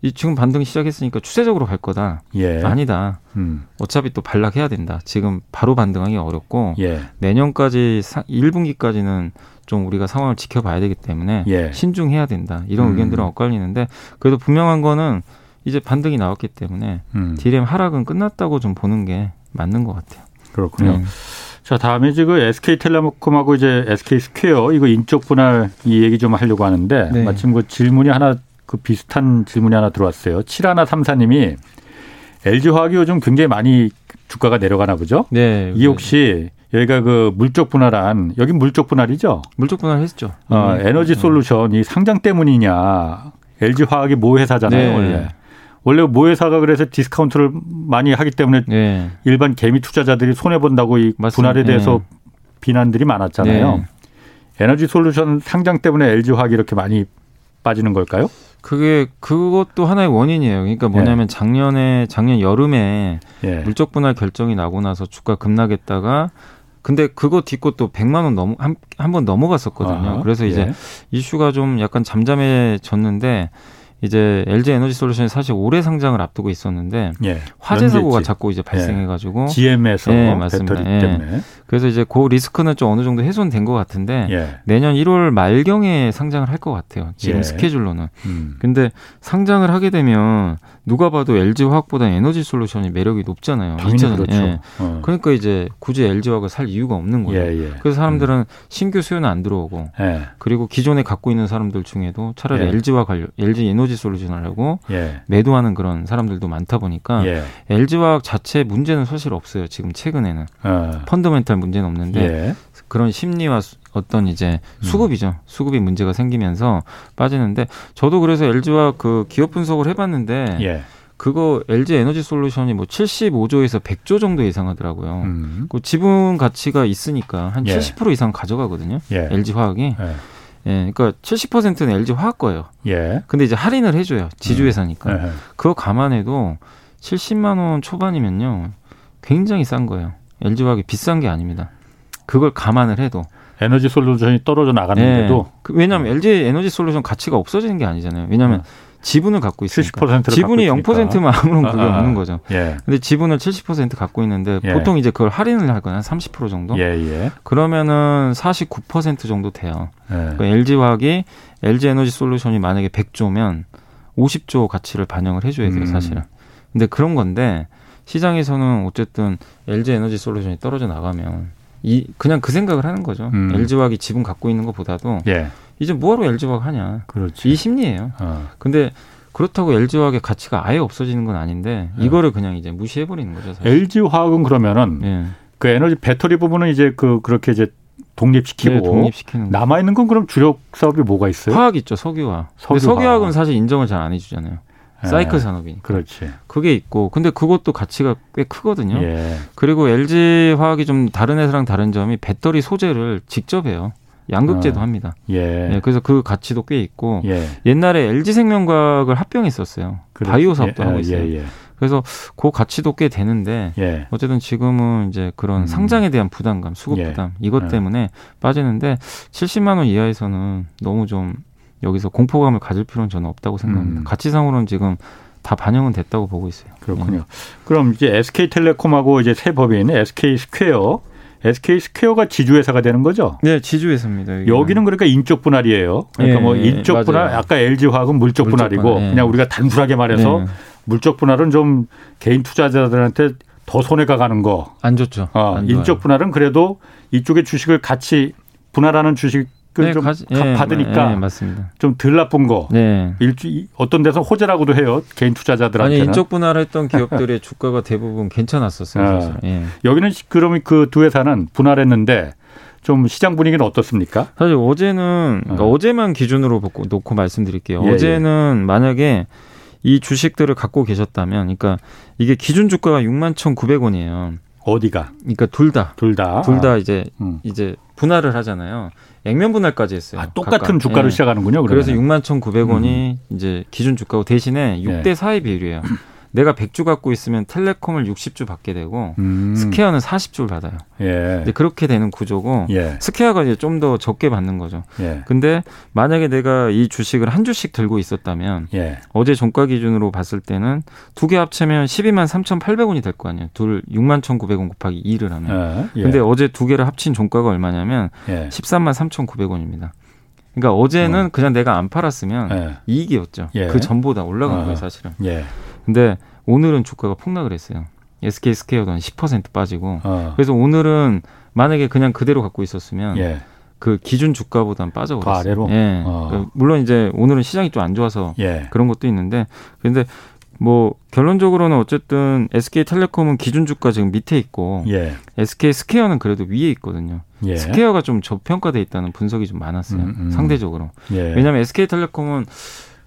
이 지금 반등 시작했으니까 추세적으로 갈 거다. 예. 아니다. 음. 어차피 또 반락해야 된다. 지금 바로 반등하기 어렵고 예. 내년까지 1분기까지는 좀 우리가 상황을 지켜봐야 되기 때문에 예. 신중해야 된다. 이런 음. 의견들은 엇갈리는데 그래도 분명한 거는 이제 반등이 나왔기 때문에 음. 디램 하락은 끝났다고 좀 보는 게 맞는 것 같아요. 그렇군요. 네. 자, 다음에 지금 SK텔레콤하고 이제 SK스퀘어 이거 인적 분할 이 얘기 좀 하려고 하는데 네. 마침 그 질문이 하나 그 비슷한 질문이 하나 들어왔어요. 7134님이 LG화학이 요즘 굉장히 많이 주가가 내려가나 보죠? 네. 이 혹시 여기가 그 물적 분할한 여기 물적 분할이죠? 물적 분할 했죠. 어, 네. 에너지 솔루션 이 상장 때문이냐? LG화학이 모 회사잖아요, 네. 원래. 원래 모회사가 그래서 디스카운트를 많이 하기 때문에 네. 일반 개미 투자자들이 손해 본다고 이 분할에 대해서 네. 비난들이 많았잖아요. 네. 에너지 솔루션 상장 때문에 LG 화학이 이렇게 많이 빠지는 걸까요? 그게 그것도 하나의 원인이에요. 그러니까 뭐냐면 예. 작년에 작년 여름에 예. 물적 분할 결정이 나고 나서 주가 급락했다가 근데 그거 딛고 또 100만 원 넘어 한번 넘어갔었거든요. 아하. 그래서 이제 예. 이슈가 좀 약간 잠잠해졌는데 이제 LG 에너지 솔루션이 사실 올해 상장을 앞두고 있었는데 예, 화재 사고가 자꾸 이제 발생해가지고 예, GM에서 예, 맞습니다. 배터리 예. 때문에 그래서 이제 그 리스크는 좀 어느 정도 훼손된 것 같은데 예. 내년 1월 말경에 상장을 할 것 같아요. 지금 예. 스케줄로는. 음. 근데 상장을 하게 되면 누가 봐도 LG 화학보다 에너지 솔루션이 매력이 높잖아요. 당연히 그렇죠. 예. 어. 그러니까 이제 굳이 LG 화학을 살 이유가 없는 거예요. 예, 예. 그래서 사람들은 음. 신규 수요는 안 들어오고 예. 그리고 기존에 갖고 있는 사람들 중에도 차라리 LG와 예. 관련 LG 에너지 솔루션을 하고 예. 매도하는 그런 사람들도 많다 보니까 LG 화학 자체 문제는 사실 없어요. 지금 최근에는 어. 펀더멘탈 문제는 없는데 그런 심리와 어떤 이제 음. 수급이죠. 음. 수급이 문제가 생기면서 빠지는데 저도 그래서 LG와 그 기업 분석을 해봤는데 예. 그거 LG 에너지 솔루션이 뭐 75조에서 100조 정도 예상하더라고요. 음. 그 지분 가치가 있으니까 한 예. 70% 이상 가져가거든요. 예. LG 화학이. 예. 예, 그러니까 70%는 LG 화학 거예요. 예. 근데 이제 할인을 해줘요. 지주회사니까. 음. 그거 감안해도 70만 원 초반이면요. 굉장히 싼 거예요. LG 화학이 비싼 게 아닙니다. 그걸 감안을 해도. 에너지 솔루션이 떨어져 나갔는데도 네. 그 왜냐하면 LG 에너지 솔루션 가치가 없어지는 게 아니잖아요. 왜냐하면 음. 지분을 갖고 있으니까 70%를 지분이 갖고 0%면 아무런 그게 아, 없는 거죠. 예. 근데 지분을 70% 갖고 있는데 예. 보통 이제 그걸 할인을 하거나 30% 정도. 예, 예. 그러면은 49% 정도 돼요. 예. 그러니까 LG 화학이 LG 에너지 솔루션이 만약에 100조면 50조 가치를 반영을 해줘야 돼요, 음. 사실은. 근데 그런 건데 시장에서는 어쨌든 LG 에너지 솔루션이 떨어져 나가면 이 그냥 그 생각을 하는 거죠. 음. LG화학이 지분 갖고 있는 것보다도 예. 이제 뭐하러 LG화학 하냐. 그렇지. 이 심리예요. 어. 근데 그렇다고 LG화학의 가치가 아예 없어지는 건 아닌데 예. 이거를 그냥 이제 무시해 버리는 거죠. 사실. LG화학은 그러면은 예. 그 에너지 배터리 부분은 이제 그 그렇게 이제 독립시키고 네, 독립시키는 남아 있는 건 그럼 주력 사업이 뭐가 있어요? 화학 있죠, 석유화. 석유화. 석유화학은 사실 인정을 잘 안 해주잖아요. 예. 사이클 산업이니까. 그렇지. 그게 있고, 근데 그것도 가치가 꽤 크거든요. 예. 그리고 LG 화학이 좀 다른 회사랑 다른 점이 배터리 소재를 직접 해요. 양극재도 어. 합니다. 예. 예. 그래서 그 가치도 꽤 있고 예. 옛날에 LG 생명과학을 합병했었어요. 그렇지. 바이오 사업도 예. 하고 아, 있어요. 예, 예. 그래서 그 가치도 꽤 되는데 예. 어쨌든 지금은 이제 그런 음. 상장에 대한 부담감, 수급 부담 이것 때문에 빠지는데 70만 원 이하에서는 너무 좀 여기서 공포감을 가질 필요는 저는 없다고 생각합니다. 음. 가치상으로는 지금 다 반영은 됐다고 보고 있어요. 그렇군요. 네. 그럼 이제 SK텔레콤하고 이제 새 법인 SK스퀘어 SK 스퀘어가 지주회사가 되는 거죠? 네, 지주회사입니다. 여기는, 여기는 그러니까 인적 분할이에요. 그러니까 네, 뭐 인적 맞아요. 분할, 아까 LG화학은 물적, 물적 분할이고 분할, 네. 그냥 우리가 단순하게 말해서 네. 물적 분할은 좀 개인 투자자들한테 더 손해가 가는 거. 안 좋죠. 어, 안 인적 분할은 그래도 이쪽에 주식을 같이 분할하는 주식 네, 좀 가지, 예, 받으니까 예, 맞습니다. 좀덜 나쁜 거. 네. 일주 어떤 데서 호재라고도 해요. 개인 투자자들한테. 아니 인적 분할했던 기업들의 주가가 대부분 괜찮았었어요. 아, 예. 여기는 그러면 그 두 회사는 분할했는데 좀 시장 분위기는 어떻습니까? 사실 어제는 그러니까 어. 제만 기준으로 놓고 말씀드릴게요. 예, 어제는 예. 만약에 이 주식들을 갖고 계셨다면, 그러니까 이게 기준 주가가 6만 1,900원이에요. 어디가? 그러니까 둘 다. 둘 다. 둘다 이제 음. 이제 분할을 하잖아요. 액면 분할까지 했어요. 아, 똑같은 각각. 주가를 예. 시작하는군요. 그러면. 그래서 6만 1,900원이 음. 이제 기준 주가고 대신에 6대 4의 비율이에요. 내가 100주 갖고 있으면 텔레콤을 60주 받게 되고 음. 스퀘어는 40주를 받아요. 예. 근데 그렇게 되는 구조고 예. 스퀘어가 이제 좀 더 적게 받는 거죠. 예. 근데 만약에 내가 이 주식을 한 주씩 들고 있었다면 예. 어제 종가 기준으로 봤을 때는 두 개 합치면 12만 3,800원이 될 거 아니에요. 둘 6만 1,900원 곱하기 2를 하면. 예. 근데 어제 두 개를 합친 종가가 얼마냐면 13만 예. 3,900원입니다. 그러니까 어제는 어. 그냥 내가 안 팔았으면 예. 이익이었죠. 예. 그 전보다 올라간 어. 거예요, 사실은. 예. 근데 오늘은 주가가 폭락을 했어요. SK 스퀘어도 한 10% 빠지고. 어. 그래서 오늘은 만약에 그냥 그대로 갖고 있었으면 예. 그 기준 주가보다는 빠져버렸어요. 그 아래로. 예. 어. 그 물론 이제 오늘은 시장이 좀 안 좋아서 예. 그런 것도 있는데 근데 뭐 결론적으로는 어쨌든 SK텔레콤은 기준 주가 지금 밑에 있고 예. SK 스퀘어는 그래도 위에 있거든요. 예. 스퀘어가 좀 저평가돼 있다는 분석이 좀 많았어요. 음, 음. 상대적으로. 예. 왜냐하면 SK텔레콤은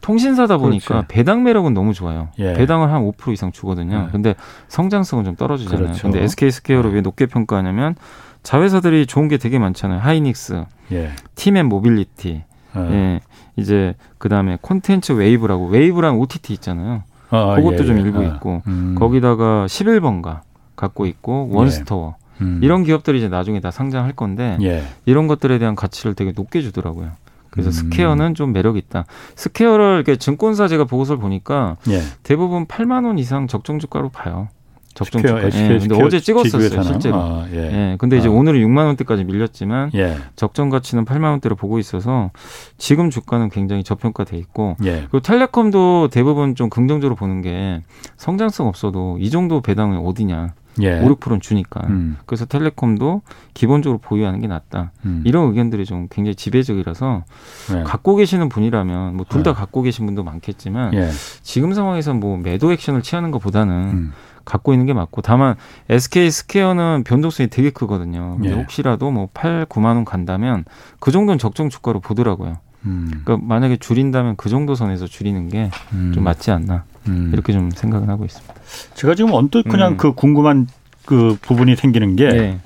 통신사다 보니까 그렇지. 배당 매력은 너무 좋아요. 예. 배당을 한 5% 이상 주거든요. 예. 근데 성장성은 좀 떨어지잖아요. 그렇죠. 근데 SK 스퀘어를 예. 왜 높게 평가하냐면 자회사들이 좋은 게 되게 많잖아요. 하이닉스, 예. 티맵 모빌리티, 예. 예. 이제 그다음에 콘텐츠 웨이브라고 웨이브랑 OTT 있잖아요. 아, 그것도 예, 좀 일부 아, 있고 음. 거기다가 11번가 갖고 있고 원스토어 음. 이런 기업들이 이제 나중에 다 상장할 건데 이런 것들에 대한 가치를 되게 높게 주더라고요. 그래서 음. 스퀘어는 좀 매력 있다. 스퀘어를 이렇게 증권사 제가 보고서를 보니까 예. 대부분 8만 원 이상 적정 주가로 봐요. 적정 주가. 예. 근데 어제 찍었었어요, 실제로. 아, 예. 예. 근데 이제 아. 오늘은 6만 원대까지 밀렸지만 예. 적정 가치는 8만 원대로 보고 있어서 지금 주가는 굉장히 저평가돼 있고 예. 그리고 텔레콤도 대부분 좀 긍정적으로 보는 게 성장성 없어도 이 정도 배당이 어디냐. 예. 5, 6%는 주니까. 음. 그래서 텔레콤도 기본적으로 보유하는 게 낫다. 음. 이런 의견들이 좀 굉장히 지배적이라서 예. 갖고 계시는 분이라면 뭐 둘다 예. 갖고 계신 분도 많겠지만 예. 지금 상황에서 뭐 매도 액션을 취하는 것보다는 음. 갖고 있는 게 맞고 다만 SK 스퀘어는 변동성이 되게 크거든요. 근데 예. 혹시라도 뭐 8, 9만 원 간다면 그 정도는 적정 주가로 보더라고요. 음. 그러니까 만약에 줄인다면 그 정도 선에서 줄이는 게좀 음. 맞지 않나 음. 이렇게 좀 생각은 하고 있습니다. 제가 지금 언뜻 그냥 음. 그 궁금한 그 부분이 생기는 게 네.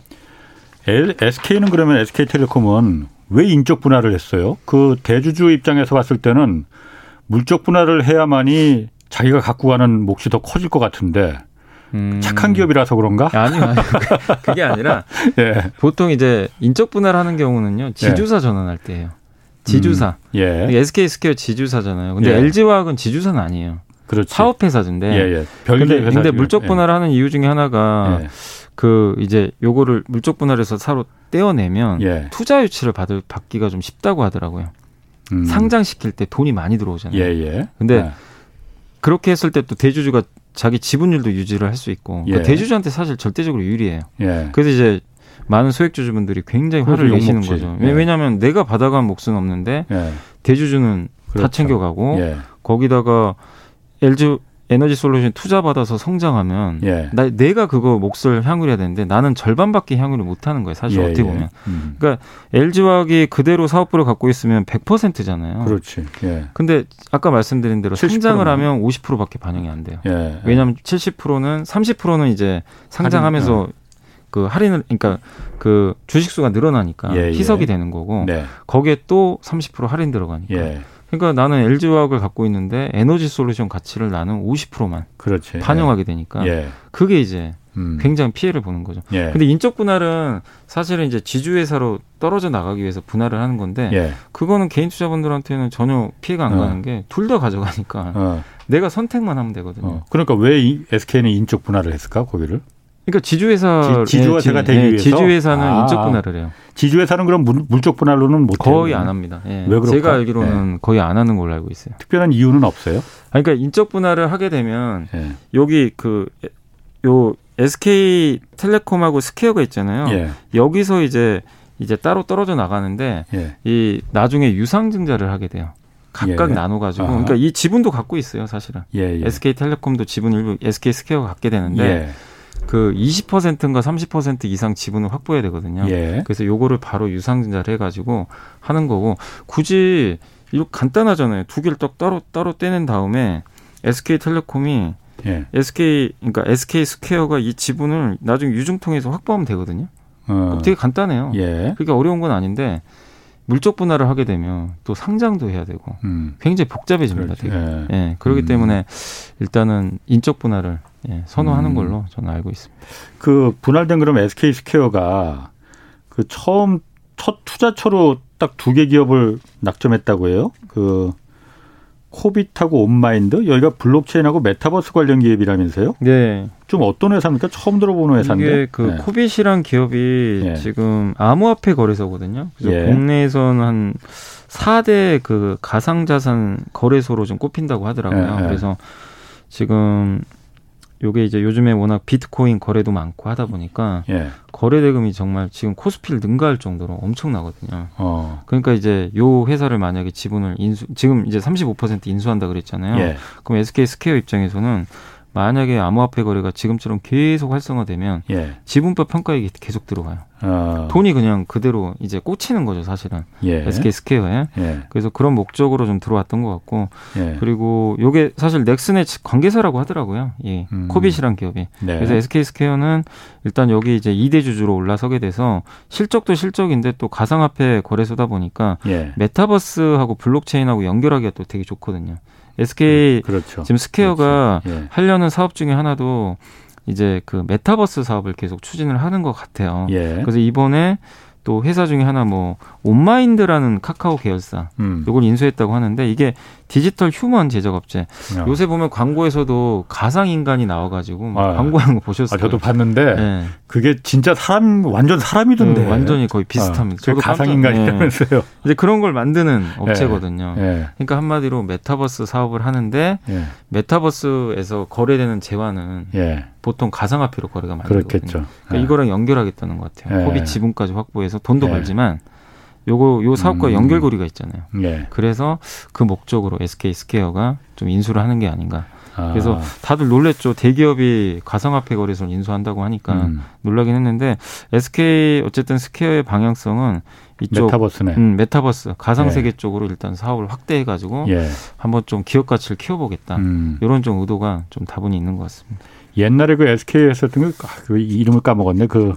SK는 그러면 SK텔레콤은 왜 인적 분할을 했어요? 그 대주주 입장에서 봤을 때는 물적 분할을 해야만이 자기가 갖고 가는 몫이 더 커질 것 같은데 음. 착한 기업이라서 그런가? 아니요, 아니요. 그게 아니라 예. 보통 이제 인적 분할하는 경우는요 지주사 예. 전환할 때예요. 지주사. 음. 예. SK 스퀘어 지주사잖아요. 근데 예. LG화학은 지주사는 아니에요. 그렇지. 사업회사인데. 예, 예. 근데, 근데 물적 분할을 예. 하는 이유 중에 하나가 예. 그 이제 요거를 물적 분할해서 자회사로 떼어내면 예. 투자 유치를 받을 받기가 좀 쉽다고 하더라고요. 음. 상장시킬 때 돈이 많이 들어오잖아요. 예, 예. 근데 네. 그렇게 했을 때 또 대주주가 자기 지분율도 유지를 할 수 있고 그러니까 대주주한테 사실 절대적으로 유리해요. 그래서 이제 많은 소액주주분들이 굉장히 화를 내시는 거죠. 예. 왜냐하면 내가 받아간 몫은 없는데 예. 대주주는 그렇죠. 다 챙겨가고 예. 거기다가 LG 에너지 솔루션 투자 받아서 성장하면 예. 나 내가 그거 몫을 향유해야 되는데 나는 절반밖에 향유를 못 하는 거예요. 사실 예, 어떻게 예. 보면. 음. 그러니까 LG화학이 그대로 사업부를 갖고 있으면 100%잖아요. 그렇지. 예. 근데 아까 말씀드린 대로 상장을 하면 50%밖에 반영이 안 돼요. 예. 왜냐하면 70%는 30%는 이제 상장하면서 할인, 그 할인을 그러니까 그 주식 수가 늘어나니까 예, 희석이 되는 거고 네. 거기에 또 30% 할인 들어가니까. 그러니까 나는 LG화학을 갖고 있는데 에너지 솔루션 가치를 나는 50%만 그렇지. 반영하게 되니까 예. 그게 이제 음. 굉장히 피해를 보는 거죠. 예. 근데 인적 분할은 사실은 이제 지주 회사로 떨어져 나가기 위해서 분할을 하는 건데 예. 그거는 개인 투자분들한테는 전혀 피해가 안 어. 가는 게 둘 다 가져가니까 어. 내가 선택만 하면 되거든요. 어. 그러니까 왜 SK는 인적 분할을 했을까 거기를? 그러니까 지주회사 지, 주회사가 되기 네, 위해서 지주회사는 아, 인적 분할을 해요. 지주회사는 그럼 물, 적 분할로는 못 거의 안 합니다. 예. 왜 그럴까? 제가 알기로는 네. 거의 안 하는 걸로 알고 있어요. 특별한 이유는 없어요? 그러니까 인적 분할을 하게 되면 예. 여기 그 요 SK 텔레콤하고 스퀘어가 있잖아요. 예. 여기서 이제 이제 따로 떨어져 나가는데 예. 이 나중에 유상증자를 하게 돼요. 각각 예. 나눠가지고 그러니까 이 지분도 갖고 있어요 사실은. 예, SK 텔레콤도 지분 일부 SK 스퀘어가 갖게 되는데. 그 20%인가 30% 이상 지분을 확보해야 되거든요. 예. 그래서 요거를 바로 유상증자를 해가지고 하는 거고 굳이 이거 간단하잖아요. 두 개를 딱 따로 따로 떼낸 다음에 SK텔레콤이 예. SK 그러니까 SK 스퀘어가 이 지분을 나중에 유증통해서 확보하면 되거든요. 어. 되게 간단해요. 예. 그러니까 어려운 건 아닌데 물적 분할을 하게 되면 또 상장도 해야 되고 음. 굉장히 복잡해집니다. 되게. 예. 예. 그렇기 음. 때문에 일단은 인적 분할을 예, 선호하는 음. 걸로 저는 알고 있습니다. 그 분할된 그럼 SK 스퀘어가 그 처음 첫 투자처로 딱 두 개 기업을 낙점했다고 해요. 그 코빗하고 온마인드 여기가 블록체인하고 메타버스 관련 기업이라면서요? 네. 좀 어떤 회사입니까? 처음 들어보는 회사인데. 이게 그 네. 코빗이란 기업이 네. 지금 암호화폐 거래소거든요. 그래서 예. 국내에서는 한 4대 그 가상자산 거래소로 좀 꼽힌다고 하더라고요. 예, 예. 그래서 지금 요게 이제 요즘에 워낙 비트코인 거래도 많고 하다 보니까 예. 거래 대금이 정말 지금 코스피를 능가할 정도로 엄청나거든요. 어. 그러니까 이제 요 회사를 만약에 지분을 인수 지금 이제 35% 인수한다 그랬잖아요. 예. 그럼 SK 스퀘어 입장에서는 만약에 암호화폐 거래가 지금처럼 계속 활성화되면 예. 지분법 평가액이 계속 들어와요. 어. 돈이 그냥 그대로 이제 꽂히는 거죠, 사실은. 예. SK 스퀘어에. 예. 그래서 그런 목적으로 좀 들어왔던 것 같고. 예. 그리고 요게 사실 넥슨의 관계사라고 하더라고요. 예. 음. 코빗이란 기업이. 네. 그래서 SK 스퀘어는 일단 여기 이제 2대 주주로 올라서게 돼서 실적도 실적인데 또 가상화폐 거래소다 보니까 예. 메타버스하고 블록체인하고 연결하기가 또 되게 좋거든요. SK 음, 그렇죠. 지금 스퀘어가 그렇죠. 예. 하려는 사업 중에 하나도 이제 그 메타버스 사업을 계속 추진을 하는 것 같아요. 예. 그래서 이번에 또 회사 중에 하나 뭐 온마인드라는 카카오 계열사 음. 요걸 인수했다고 하는데 이게 디지털 휴먼 제작 업체 야. 요새 보면 광고에서도 가상 인간이 나와가지고 아, 광고하는 거 보셨어요? 아, 저도 봤는데 네. 그게 진짜 사람 완전 사람이던데 네, 완전히 거의 비슷합니다. 아, 저도 가상 인간이라면서요? 네. 이제 그런 걸 만드는 업체거든요. 네. 그러니까 한마디로 메타버스 사업을 하는데 메타버스에서 거래되는 재화는 보통 가상화폐로 거래가 많이 되거든요. 그렇겠죠. 그러니까 이거랑 연결하겠다는 것 같아요. 코빗 지분까지 확보해서 돈도 벌지만 요거 요 사업과 음. 연결고리가 있잖아요. 예. 그래서 그 목적으로 SK 스퀘어가 좀 인수를 하는 게 아닌가. 아. 그래서 다들 놀랬죠. 대기업이 가상화폐 거래소를 인수한다고 하니까 음. 놀라긴 했는데 SK 어쨌든 스퀘어의 방향성은 이쪽 메타버스네. 음, 메타버스 가상 세계 예. 쪽으로 일단 사업을 확대해 가지고 예. 한번 좀 기업 가치를 키워 보겠다. 음. 이런 좀 의도가 좀 다분히 있는 것 같습니다. 옛날에 그 SK에 했었던 그, 아, 그 이름을 까먹었네. 그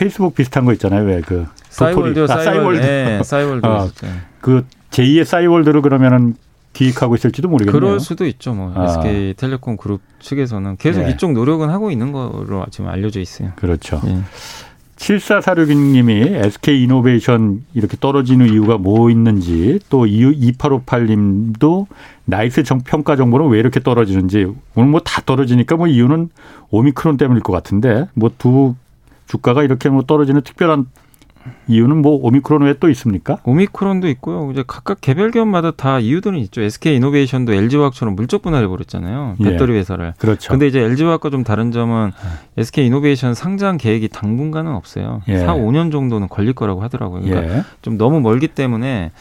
페이스북 비슷한 거 있잖아요. 왜그 싸이월드, 아, 싸이월드, 네, 싸이월드. 어, 그 제2의 싸이월드로 그러면은 기획하고 있을지도 모르겠네요. 그럴 수도 있죠. 뭐 아. SK텔레콤 그룹 측에서는 계속 네. 이쪽 노력은 하고 있는 거로 지금 알려져 있어요. 그렇죠. 네. 7446님이 SK 이노베이션 이렇게 떨어지는 이유가 뭐 있는지 또 2858님도 나이스 평가 정보는 왜 이렇게 떨어지는지 오늘 뭐 다 떨어지니까 뭐 이유는 오미크론 때문일 것 같은데 뭐 두 주가가 이렇게 뭐 떨어지는 특별한 이유는 뭐 오미크론 외에 또 있습니까? 오미크론도 있고요. 이제 각각 개별 기업마다 다 이유들은 있죠. SK 이노베이션도 LG화학처럼 물적 분할해 버렸잖아요. 예. 배터리 회사를. 그렇죠. 근데 이제 LG화학과 좀 다른 점은 SK 이노베이션 상장 계획이 당분간은 없어요. 예. 4, 5년 정도는 걸릴 거라고 하더라고요. 그러니까 예. 좀 너무 멀기 때문에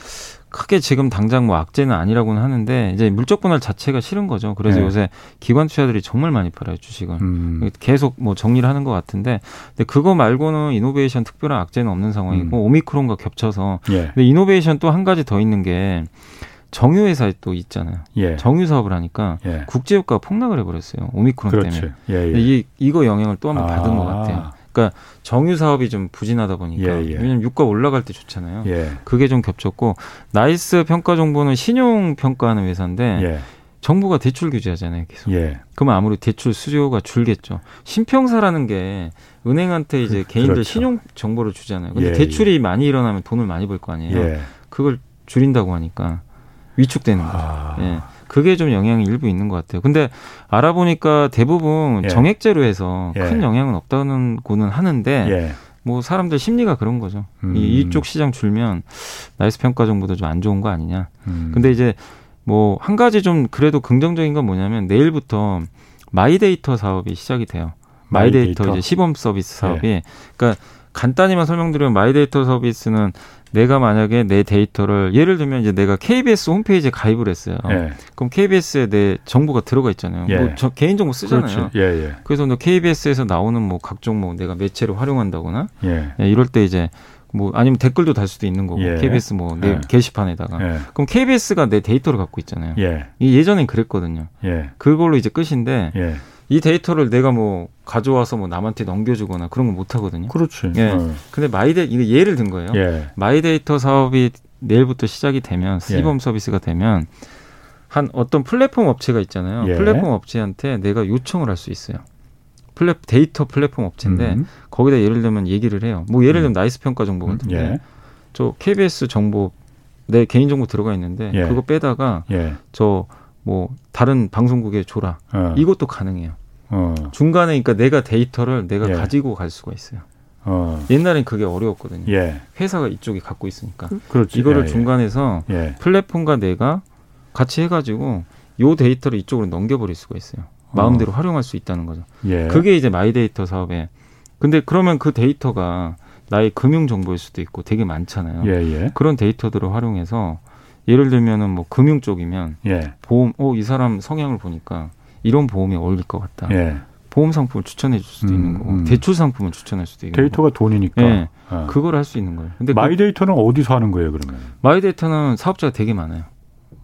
크게 지금 당장 뭐 악재는 아니라고는 하는데 이제 물적 분할 자체가 싫은 거죠. 그래서 네. 요새 기관 투자들이 정말 많이 팔아요 주식을 음. 계속 뭐 정리를 하는 것 같은데 근데 그거 말고는 이노베이션 특별한 악재는 없는 상황이고 음. 오미크론과 겹쳐서 예. 근데 이노베이션 또 한 가지 더 있는 게 정유 회사에 또 있잖아요. 예. 정유 사업을 하니까 예. 국제유가가 폭락을 해버렸어요. 오미크론 그렇지. 때문에. 예, 예. 이 이거 영향을 또 한번 받은 것 같아요. 그러니까 정유 사업이 좀 부진하다 보니까 예, 예. 왜냐면 유가 올라갈 때 좋잖아요. 예. 그게 좀 겹쳤고 나이스 평가 정보는 신용 평가하는 회사인데 예. 정부가 대출 규제하잖아요, 계속. 예. 그러면 아무리 대출 수요가 줄겠죠. 신평사라는 게 은행한테 이제 그, 개인들 그렇죠. 신용 정보를 주잖아요. 근데 예, 대출이 많이 일어나면 돈을 많이 벌 거 아니에요. 그걸 줄인다고 하니까 위축되는 거죠. 아. 예. 그게 좀 영향이 일부 있는 것 같아요. 근데 알아보니까 대부분 예. 정액제로 해서 예. 큰 영향은 없다는 고는 하는데 예. 뭐 사람들 심리가 그런 거죠. 음. 이, 이쪽 시장 줄면 나이스 평가 정보도 좀 안 좋은 거 아니냐. 음. 근데 이제 뭐 한 가지 좀 그래도 긍정적인 건 뭐냐면 내일부터 마이데이터 사업이 시작이 돼요. 마이데이터, 마이데이터 이제 시범 서비스 사업이 예. 그러니까 간단히만 설명드리면 마이데이터 서비스는 내가 만약에 내 데이터를 예를 들면 이제 내가 KBS 홈페이지에 가입을 했어요. 예. 그럼 KBS에 내 정보가 들어가 있잖아요. 예. 뭐 저 개인 정보 쓰잖아요. 예, 예. 그래서 너 KBS에서 나오는 뭐 각종 뭐 내가 매체를 활용한다거나 예. 예. 이럴 때 이제 뭐 아니면 댓글도 달 수도 있는 거고 예. KBS 뭐 내 게시판에다가 그럼 KBS가 내 데이터를 갖고 있잖아요. 예. 예전엔 그랬거든요. 그걸로 이제 끝인데 이 데이터를 내가 뭐 가져와서 뭐 남한테 넘겨주거나 그런 거못 하거든요. 그렇지. 예. 어. 근데 마이데 이거 예를 든 거예요. 예. 마이데이터 사업이 내일부터 시작이 되면 시범 예. 서비스가 되면 한 어떤 플랫폼 업체가 있잖아요. 예. 플랫폼 업체한테 내가 요청을 할 수 있어요. 플랫 데이터 플랫폼 업체인데 음. 거기다 예를 들면 얘기를 해요. 뭐 예를 들면 음. 나이스 평가 정보 같은데 예. 저 KBS 정보 내 개인 정보 들어가 있는데 예. 그거 빼다가 저 뭐 다른 방송국에 줘라. 어. 이것도 가능해요. 어. 중간에 그러니까 내가 데이터를 내가 예. 가지고 갈 수가 있어요. 어. 옛날엔 그게 어려웠거든요. 예. 회사가 이쪽에 갖고 있으니까. 그, 이거를 예, 예. 중간에서 예. 플랫폼과 내가 같이 해가지고 요 데이터를 이쪽으로 넘겨버릴 수가 있어요. 마음대로 어. 활용할 수 있다는 거죠. 예. 그게 이제 마이데이터 사업에. 근데 그러면 그 데이터가 나의 금융 정보일 수도 있고 되게 많잖아요. 예예. 그런 데이터들을 활용해서 예를 들면은 뭐 금융 쪽이면 예. 보험, 어, 이 사람 성향을 보니까 이런 보험이 어울릴 것 같다. 예. 보험 상품을 추천해 줄 수도 음, 있는 거고 음. 대출 상품을 추천할 수도 있는 데이터가 거고. 돈이니까 예. 아. 그걸 할 수 있는 거예요. 근데 그 마이데이터는 그, 어디서 하는 거예요, 그러면? 마이데이터는 사업자가 되게 많아요.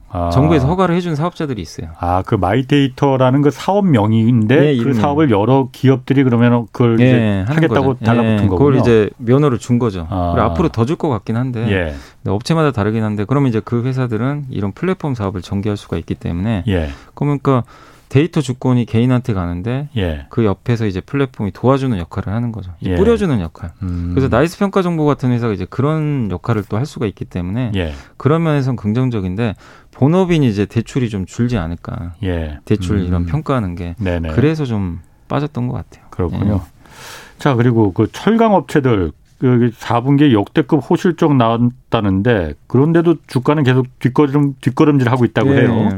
아. 정부에서 허가를 해준 사업자들이 있어요. 아, 그 마이데이터라는 그 사업명인데 예, 그 사업을 여러 기업들이 그러면 그걸 예, 이제 하겠다고 거죠. 달라붙은 예, 거군요. 그걸 이제 면허를 준 거죠. 아. 그리고 앞으로 더 줄 것 같긴 한데 예. 업체마다 다르긴 한데 그러면 이제 그 회사들은 이런 플랫폼 사업을 전개할 수가 있기 때문에 예. 그러니까 데이터 주권이 개인한테 가는데 예. 그 옆에서 이제 플랫폼이 도와주는 역할을 하는 거죠. 예. 뿌려주는 역할. 음. 그래서 나이스 평가 정보 같은 회사가 이제 그런 역할을 또 할 수가 있기 때문에 예. 그런 면에서는 긍정적인데 본업인이 이제 대출이 좀 줄지 않을까. 예. 대출 음. 이런 평가하는 게 네네. 그래서 좀 빠졌던 것 같아요. 그렇군요. 예. 자 그리고 그 철강 업체들 그 4분기에 역대급 호실적 나왔다는데 그런데도 주가는 계속 뒷걸음 뒷걸음질 하고 있다고 예. 해요.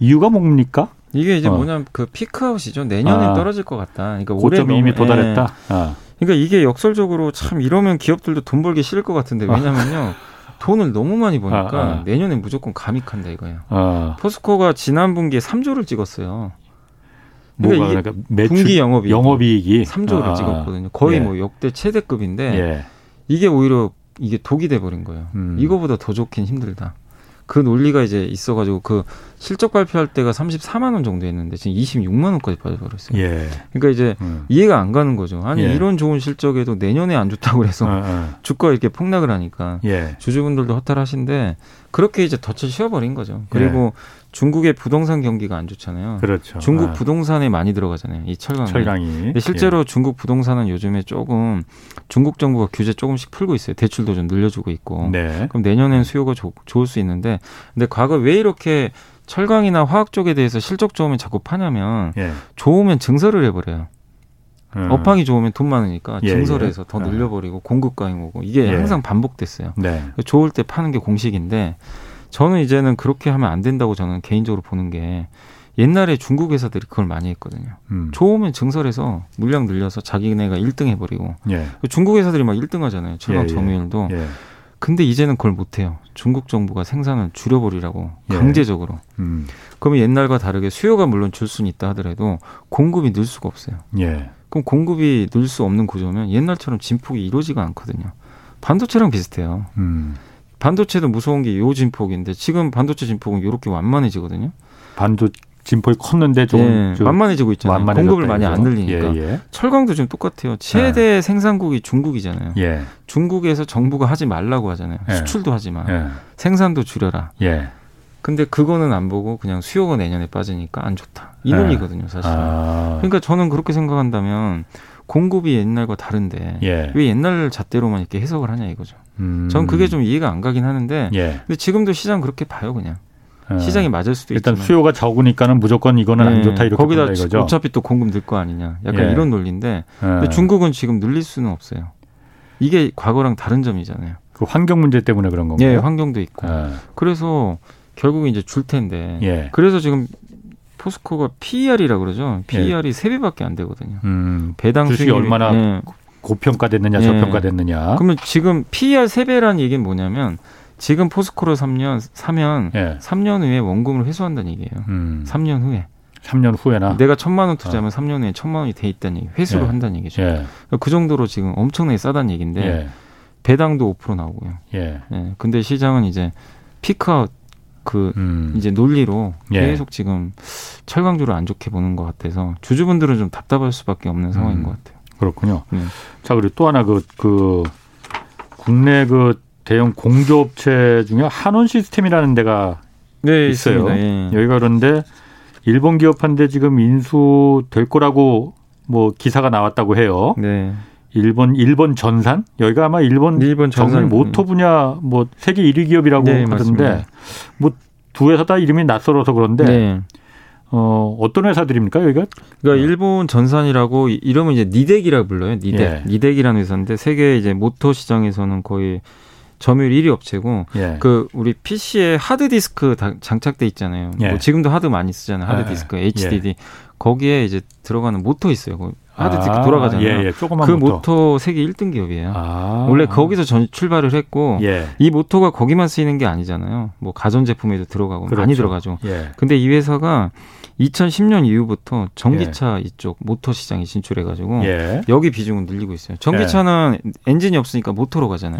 이유가 뭡니까? 이게 이제 어. 뭐냐면 그 피크아웃이죠. 내년에 아. 떨어질 것 같다. 그러니까 올해 이미 도달했다. 예. 아. 그러니까 이게 역설적으로 참 이러면 기업들도 돈 벌기 싫을 것 같은데 왜냐면요. 돈을 너무 많이 버니까 아, 아. 내년에 무조건 감익한다 이거예요. 아. 포스코가 지난 분기에 3조를 찍었어요. 그러니까 이게 그러니까 매출, 분기 영업이익 영업이익이 3조를 아. 찍었거든요. 거의 예. 뭐 역대 최대급인데 예. 이게 오히려 이게 독이 돼 버린 거예요. 음. 이거보다 더 좋긴 힘들다. 그 논리가 이제 있어가지고 그 실적 발표할 때가 34만 원 정도 했는데 지금 26만 원까지 빠져버렸어요. 예. 그러니까 이제 음. 이해가 안 가는 거죠. 아니 예. 이런 좋은 실적에도 내년에 안 좋다고 그래서 어, 어. 주가 이렇게 폭락을 하니까 예. 주주분들도 허탈하신데 그렇게 이제 덫을 씌워버린 거죠. 그리고 예. 중국의 부동산 경기가 안 좋잖아요. 그렇죠. 중국 아. 부동산에 많이 들어가잖아요. 이 철강이. 철강이. 실제로 예. 중국 부동산은 요즘에 조금 중국 정부가 규제 조금씩 풀고 있어요. 대출도 좀 늘려주고 있고. 네. 그럼 내년엔 수요가 조, 좋을 수 있는데, 근데 과거 왜 이렇게 철강이나 화학 쪽에 대해서 실적 좋으면 자꾸 파냐면 예. 좋으면 증설을 해버려요. 음. 업황이 좋으면 돈 많으니까 예, 증설해서 예. 더 늘려버리고 공급 과잉 오고 이게 예. 항상 반복됐어요. 네. 좋을 때 파는 게 공식인데 저는 이제는 그렇게 하면 안 된다고 저는 개인적으로 보는 게 옛날에 중국 회사들이 그걸 많이 했거든요. 음. 좋으면 증설해서 물량 늘려서 자기네가 1등 해버리고 예. 중국 회사들이 막 1등 하잖아요. 철강 예, 예, 점유율도. 예. 근데 이제는 그걸 못해요. 중국 정부가 생산을 줄여버리라고 예. 강제적으로. 음. 그러면 옛날과 다르게 수요가 물론 줄 수는 있다 하더라도 공급이 늘 수가 없어요. 예. 그럼 공급이 늘 수 없는 구조면 옛날처럼 진폭이 이루어지가 않거든요. 반도체랑 비슷해요. 음. 반도체도 무서운 게 요 진폭인데 지금 반도체 진폭은 이렇게 완만해지거든요. 반도 진폭이 컸는데 좀, 예, 좀 완만해지고 있잖아요. 공급을 많이 안 늘리니까. 예, 예. 철강도 지금 똑같아요. 최대 예. 생산국이 중국이잖아요. 예. 중국에서 정부가 하지 말라고 하잖아요. 예. 수출도 하지만 생산도 줄여라. 근데 그거는 안 보고 그냥 수요가 내년에 빠지니까 안 좋다. 이 논리거든요, 사실. 아. 그러니까 저는 그렇게 생각한다면 공급이 옛날과 다른데 예. 왜 옛날 잣대로만 이렇게 해석을 하냐 이거죠. 음. 전 그게 좀 이해가 안 가긴 하는데 예. 근데 지금도 시장 그렇게 봐요 그냥. 예. 시장이 맞을 수도 일단 있지만. 수요가 적으니까는 무조건 이거는 네. 안 좋다 이렇게 거기다 이거죠. 어차피 또 공급 늘 거 아니냐. 약간 예. 이런 논리인데 근데 예. 중국은 지금 늘릴 수는 없어요. 이게 과거랑 다른 점이잖아요. 그 환경 문제 때문에 그런 건가요? 예, 환경도 있고. 예. 그래서 결국 이제 줄 텐데. 그래서 지금 포스코가 PER이라 그러죠. PER이 예. 3배밖에 안 되거든요. 음, 배당 수익이 얼마나 예. 고평가됐느냐, 예. 저평가됐느냐. 그러면 지금 PER 3배라는 얘기는 뭐냐면 지금 포스코로 3년 사면 예. 3년 후에 원금을 회수한다는 얘기예요. 음. 3년 후에. 3년 후에나 내가 천만 원 투자하면 어. 3년 후에 천만 원이 돼 있다는 얘기, 회수를 예. 한다는 얘기죠. 예. 그 정도로 지금 엄청나게 싸다는 얘기인데 예. 배당도 5% 나오고요. 예. 예. 근데 시장은 이제 피크아웃 그 음. 이제 논리로 예. 계속 지금 철강주를 안 좋게 보는 것 같아서 주주분들은 좀 답답할 수밖에 없는 상황인 음. 것 같아요. 그렇군요. 네. 자 그리고 또 하나 그, 그 국내 그 대형 공조업체 중에 한원 시스템이라는 데가 네, 있어요. 예. 여기가 그런데 일본 기업한테 지금 인수 될 거라고 뭐 기사가 나왔다고 해요. 네. 일본 일본 전산 여기가 아마 일본 일본 전산 모터 분야 뭐 세계 1위 기업이라고 네, 하던데 뭐 두 회사 다 이름이 낯설어서 그런데 네. 어 어떤 회사들입니까 여기가? 그러니까 일본 전산이라고 이름은 이제 니덱이라고 불러요. 니덱 예. 니덱이라는 회사인데 세계 이제 모터 시장에서는 거의 점유율 1위 업체고 예. 그 우리 PC에 하드 디스크 장착돼 있잖아요. 예. 뭐 지금도 하드 많이 쓰잖아요. 하드 예. 디스크 HDD 거기에 이제 들어가는 모터 있어요. 하드 디스크 아, 돌아가잖아요. 예, 예. 그 모터. 모터 세계 1등 기업이에요. 아, 원래 거기서 전 출발을 했고 예. 이 모터가 거기만 쓰이는 게 아니잖아요. 뭐 가전 제품에도 들어가고 그렇죠. 많이 들어가죠. 예. 근데 이 회사가 2010년 이후부터 전기차 예. 이쪽 모터 시장에 진출해 가지고 예. 여기 비중은 늘리고 있어요. 전기차는 엔진이 없으니까 모터로 가잖아요.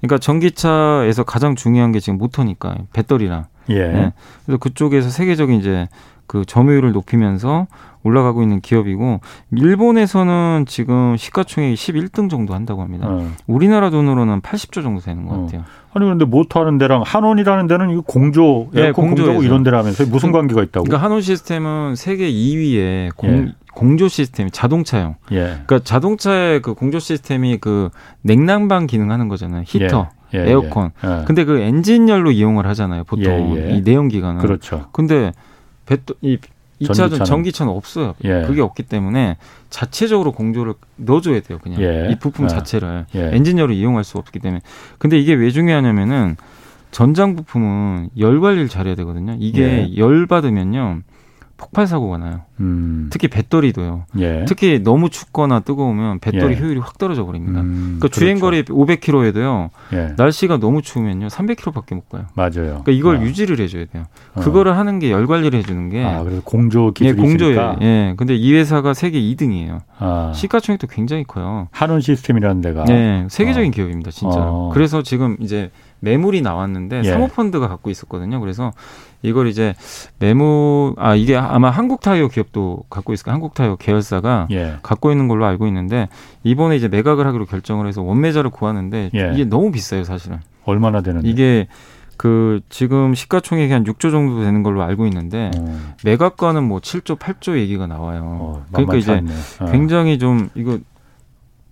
그러니까 전기차에서 가장 중요한 게 지금 모터니까 배터리랑. 네. 그래서 그쪽에서 세계적인 이제 그 점유율을 높이면서 올라가고 있는 기업이고 일본에서는 지금 시가총액이 11등 정도 한다고 합니다. 네. 우리나라 돈으로는 80조 정도 되는 것 어. 같아요. 아니 그런데 모터하는 데랑 한원이라는 데는 이 공조 네, 에어컨 네, 공조고 이런 데라면서 무슨 관계가 있다고? 그러니까 한원 시스템은 세계 2위의 공, 예. 공조 시스템 자동차용. 예. 그러니까 자동차의 그 공조 시스템이 그 냉난방 기능하는 거잖아요. 히터. 예. 예, 예. 에어컨. 예. 근데 그 엔진열로 이용을 하잖아요. 보통 이 내연 기관은. 그렇죠. 근데 배터 이 2차전 전기차는 없어요. 예. 그게 없기 때문에 자체적으로 공조를 넣어줘야 돼요. 그냥 예. 이 부품 예. 자체를 예. 엔지니어를 이용할 수 없기 때문에. 근데 이게 왜 중요하냐면은 전장 부품은 열 관리를 잘해야 되거든요. 이게 예. 열 받으면요 폭발 사고가 나요. 음. 특히 배터리도요. 예. 특히 너무 춥거나 뜨거우면 배터리 예. 효율이 확 떨어져 버립니다. 음, 그러니까 그렇죠. 주행 거리 500km에도요. 예. 날씨가 너무 추우면요. 300km밖에 못 가요. 맞아요. 그러니까 이걸 아. 유지를 해줘야 돼요. 어. 그거를 하는 게 열 관리를 해주는 게. 아, 그래서 공조 기술이 예, 공조예요. 예. 근데 이 회사가 세계 2등이에요. 아. 시가총액도 굉장히 커요. 한원 시스템이라는 데가. 네, 세계적인 어. 기업입니다, 진짜. 어. 그래서 지금 이제 매물이 나왔는데 예. 사모펀드가 갖고 있었거든요. 그래서 이걸 이제 매물 아 이게 아마 한국 타이어 기업도 갖고 있을 까 한국 타이어 계열사가 예. 갖고 있는 걸로 알고 있는데 이번에 이제 매각을 하기로 결정을 해서 원매자를 구하는데 예. 이게 너무 비싸요, 사실은. 얼마나 되는데? 이게 그 지금 시가총액이 한 6조 정도 되는 걸로 알고 있는데 어. 매각가는 뭐 7조, 8조 얘기가 나와요. 어, 그러니까 이제 어. 굉장히 좀 이거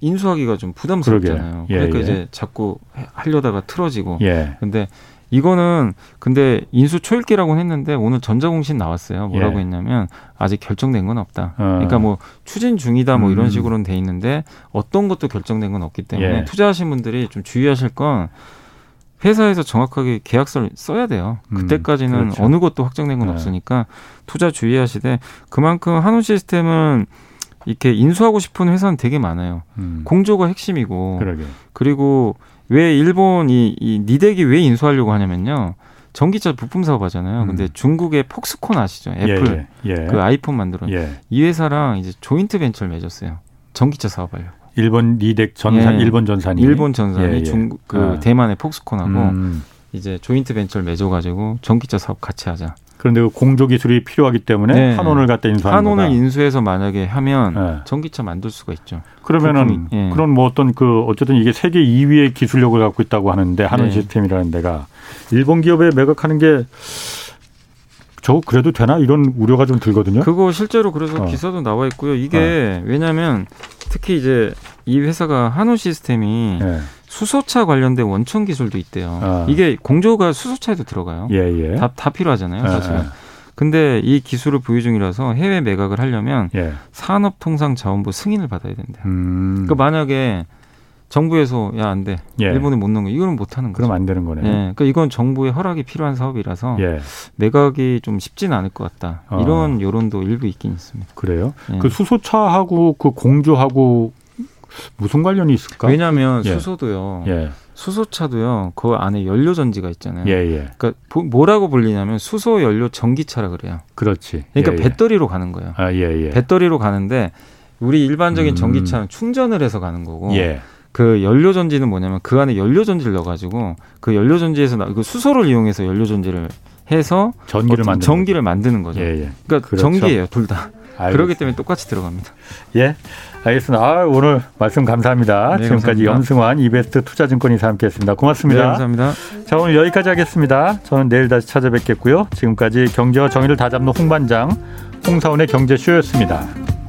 인수하기가 좀 부담스럽잖아요. 예, 그러니까 예. 이제 자꾸 하려다가 틀어지고. 예. 근데 이거는 근데 인수 초읽기라고 했는데 오늘 전자공신 나왔어요. 뭐라고 예. 했냐면 아직 결정된 건 없다. 어. 그러니까 뭐 추진 중이다 뭐 이런 음. 식으로는 돼 있는데 어떤 것도 결정된 건 없기 때문에 예. 투자하신 분들이 좀 주의하실 건 회사에서 정확하게 계약서를 써야 돼요. 음, 그때까지는 음, 그렇죠. 어느 것도 확정된 건 네. 없으니까 투자 주의하시되 그만큼 한온 시스템은 이렇게 인수하고 싶은 회사는 되게 많아요. 음. 공조가 핵심이고 그러게. 그리고 왜 일본 이, 이 니덱이 왜 인수하려고 하냐면요. 전기차 부품 사업 하잖아요. 음. 근데 중국의 폭스콘 아시죠? 애플 예, 예. 예. 그 아이폰 만들어 예. 이 회사랑 이제 조인트 벤처를 맺었어요. 전기차 사업하려고. 일본 니덱 전산 예. 일본 전산이 일본 전산이 예, 중국 그 아. 대만의 폭스콘하고 음. 이제 조인트 벤처를 맺어가지고 전기차 사업 같이 하자. 그런데 그 공조 기술이 필요하기 때문에 네. 한원을 갖다 인수하는 거다. 인수해서 만약에 하면 네. 전기차 만들 수가 있죠. 그러면은 네. 그런 뭐 어떤 그 어쨌든 이게 세계 2위의 기술력을 갖고 있다고 하는데 한원 네. 시스템이라는 데가 일본 기업에 매각하는 게 저거 그래도 되나 이런 우려가 좀 들거든요. 그거 실제로 그래서 어. 기사도 나와 있고요. 이게 어. 왜냐하면 특히 이제 이 회사가 한우 시스템이 네. 수소차 관련된 원천 기술도 있대요. 아. 이게 공조가 수소차에도 들어가요. 예, 예. 다, 다 필요하잖아요, 사실은. 아, 아. 근데 이 기술을 보유 중이라서 해외 매각을 하려면 예. 산업통상자원부 승인을 받아야 된대요. 음. 그러니까 만약에 정부에서 야 안 돼. 예. 일본에 못 넣는 거 이거는 못 하는 거죠. 그럼 안 되는 거네. 예. 그러니까 이건 정부의 허락이 필요한 사업이라서 예. 매각이 좀 쉽지는 않을 것 같다. 어. 이런 여론도 일부 있긴 있습니다. 그래요? 예. 그 수소차하고 그 공조하고 무슨 관련이 있을까? 왜냐하면 예. 수소도요. 예. 수소차도요. 그 안에 연료 전지가 있잖아요. 예, 예. 그러니까 뭐라고 불리냐면 수소 연료 전기차라 그래요. 그렇지. 그러니까 예, 예. 배터리로 가는 거예요. 아, 예, 예. 배터리로 가는데 우리 일반적인 음. 전기차는 충전을 해서 가는 거고 예. 그 연료 전지는 뭐냐면 그 안에 연료 전지를 넣어가지고 그 연료 전지에서 나, 그 수소를 이용해서 연료 전지를 해서 전기를 만드는 전기를 만드는 거죠. 예, 예. 그러니까 그렇죠. 전기예요, 둘 다. 알겠습니다. 그렇기 때문에 똑같이 들어갑니다. 예, 알겠습니다. 아, 오늘 말씀 감사합니다. 네, 지금까지 감사합니다. 염승환 이베스트 투자증권이사 함께했습니다. 고맙습니다. 네, 감사합니다. 자, 오늘 여기까지 하겠습니다. 저는 내일 다시 찾아뵙겠고요. 지금까지 경제와 정의를 다잡는 홍반장 홍사원의 경제쇼였습니다.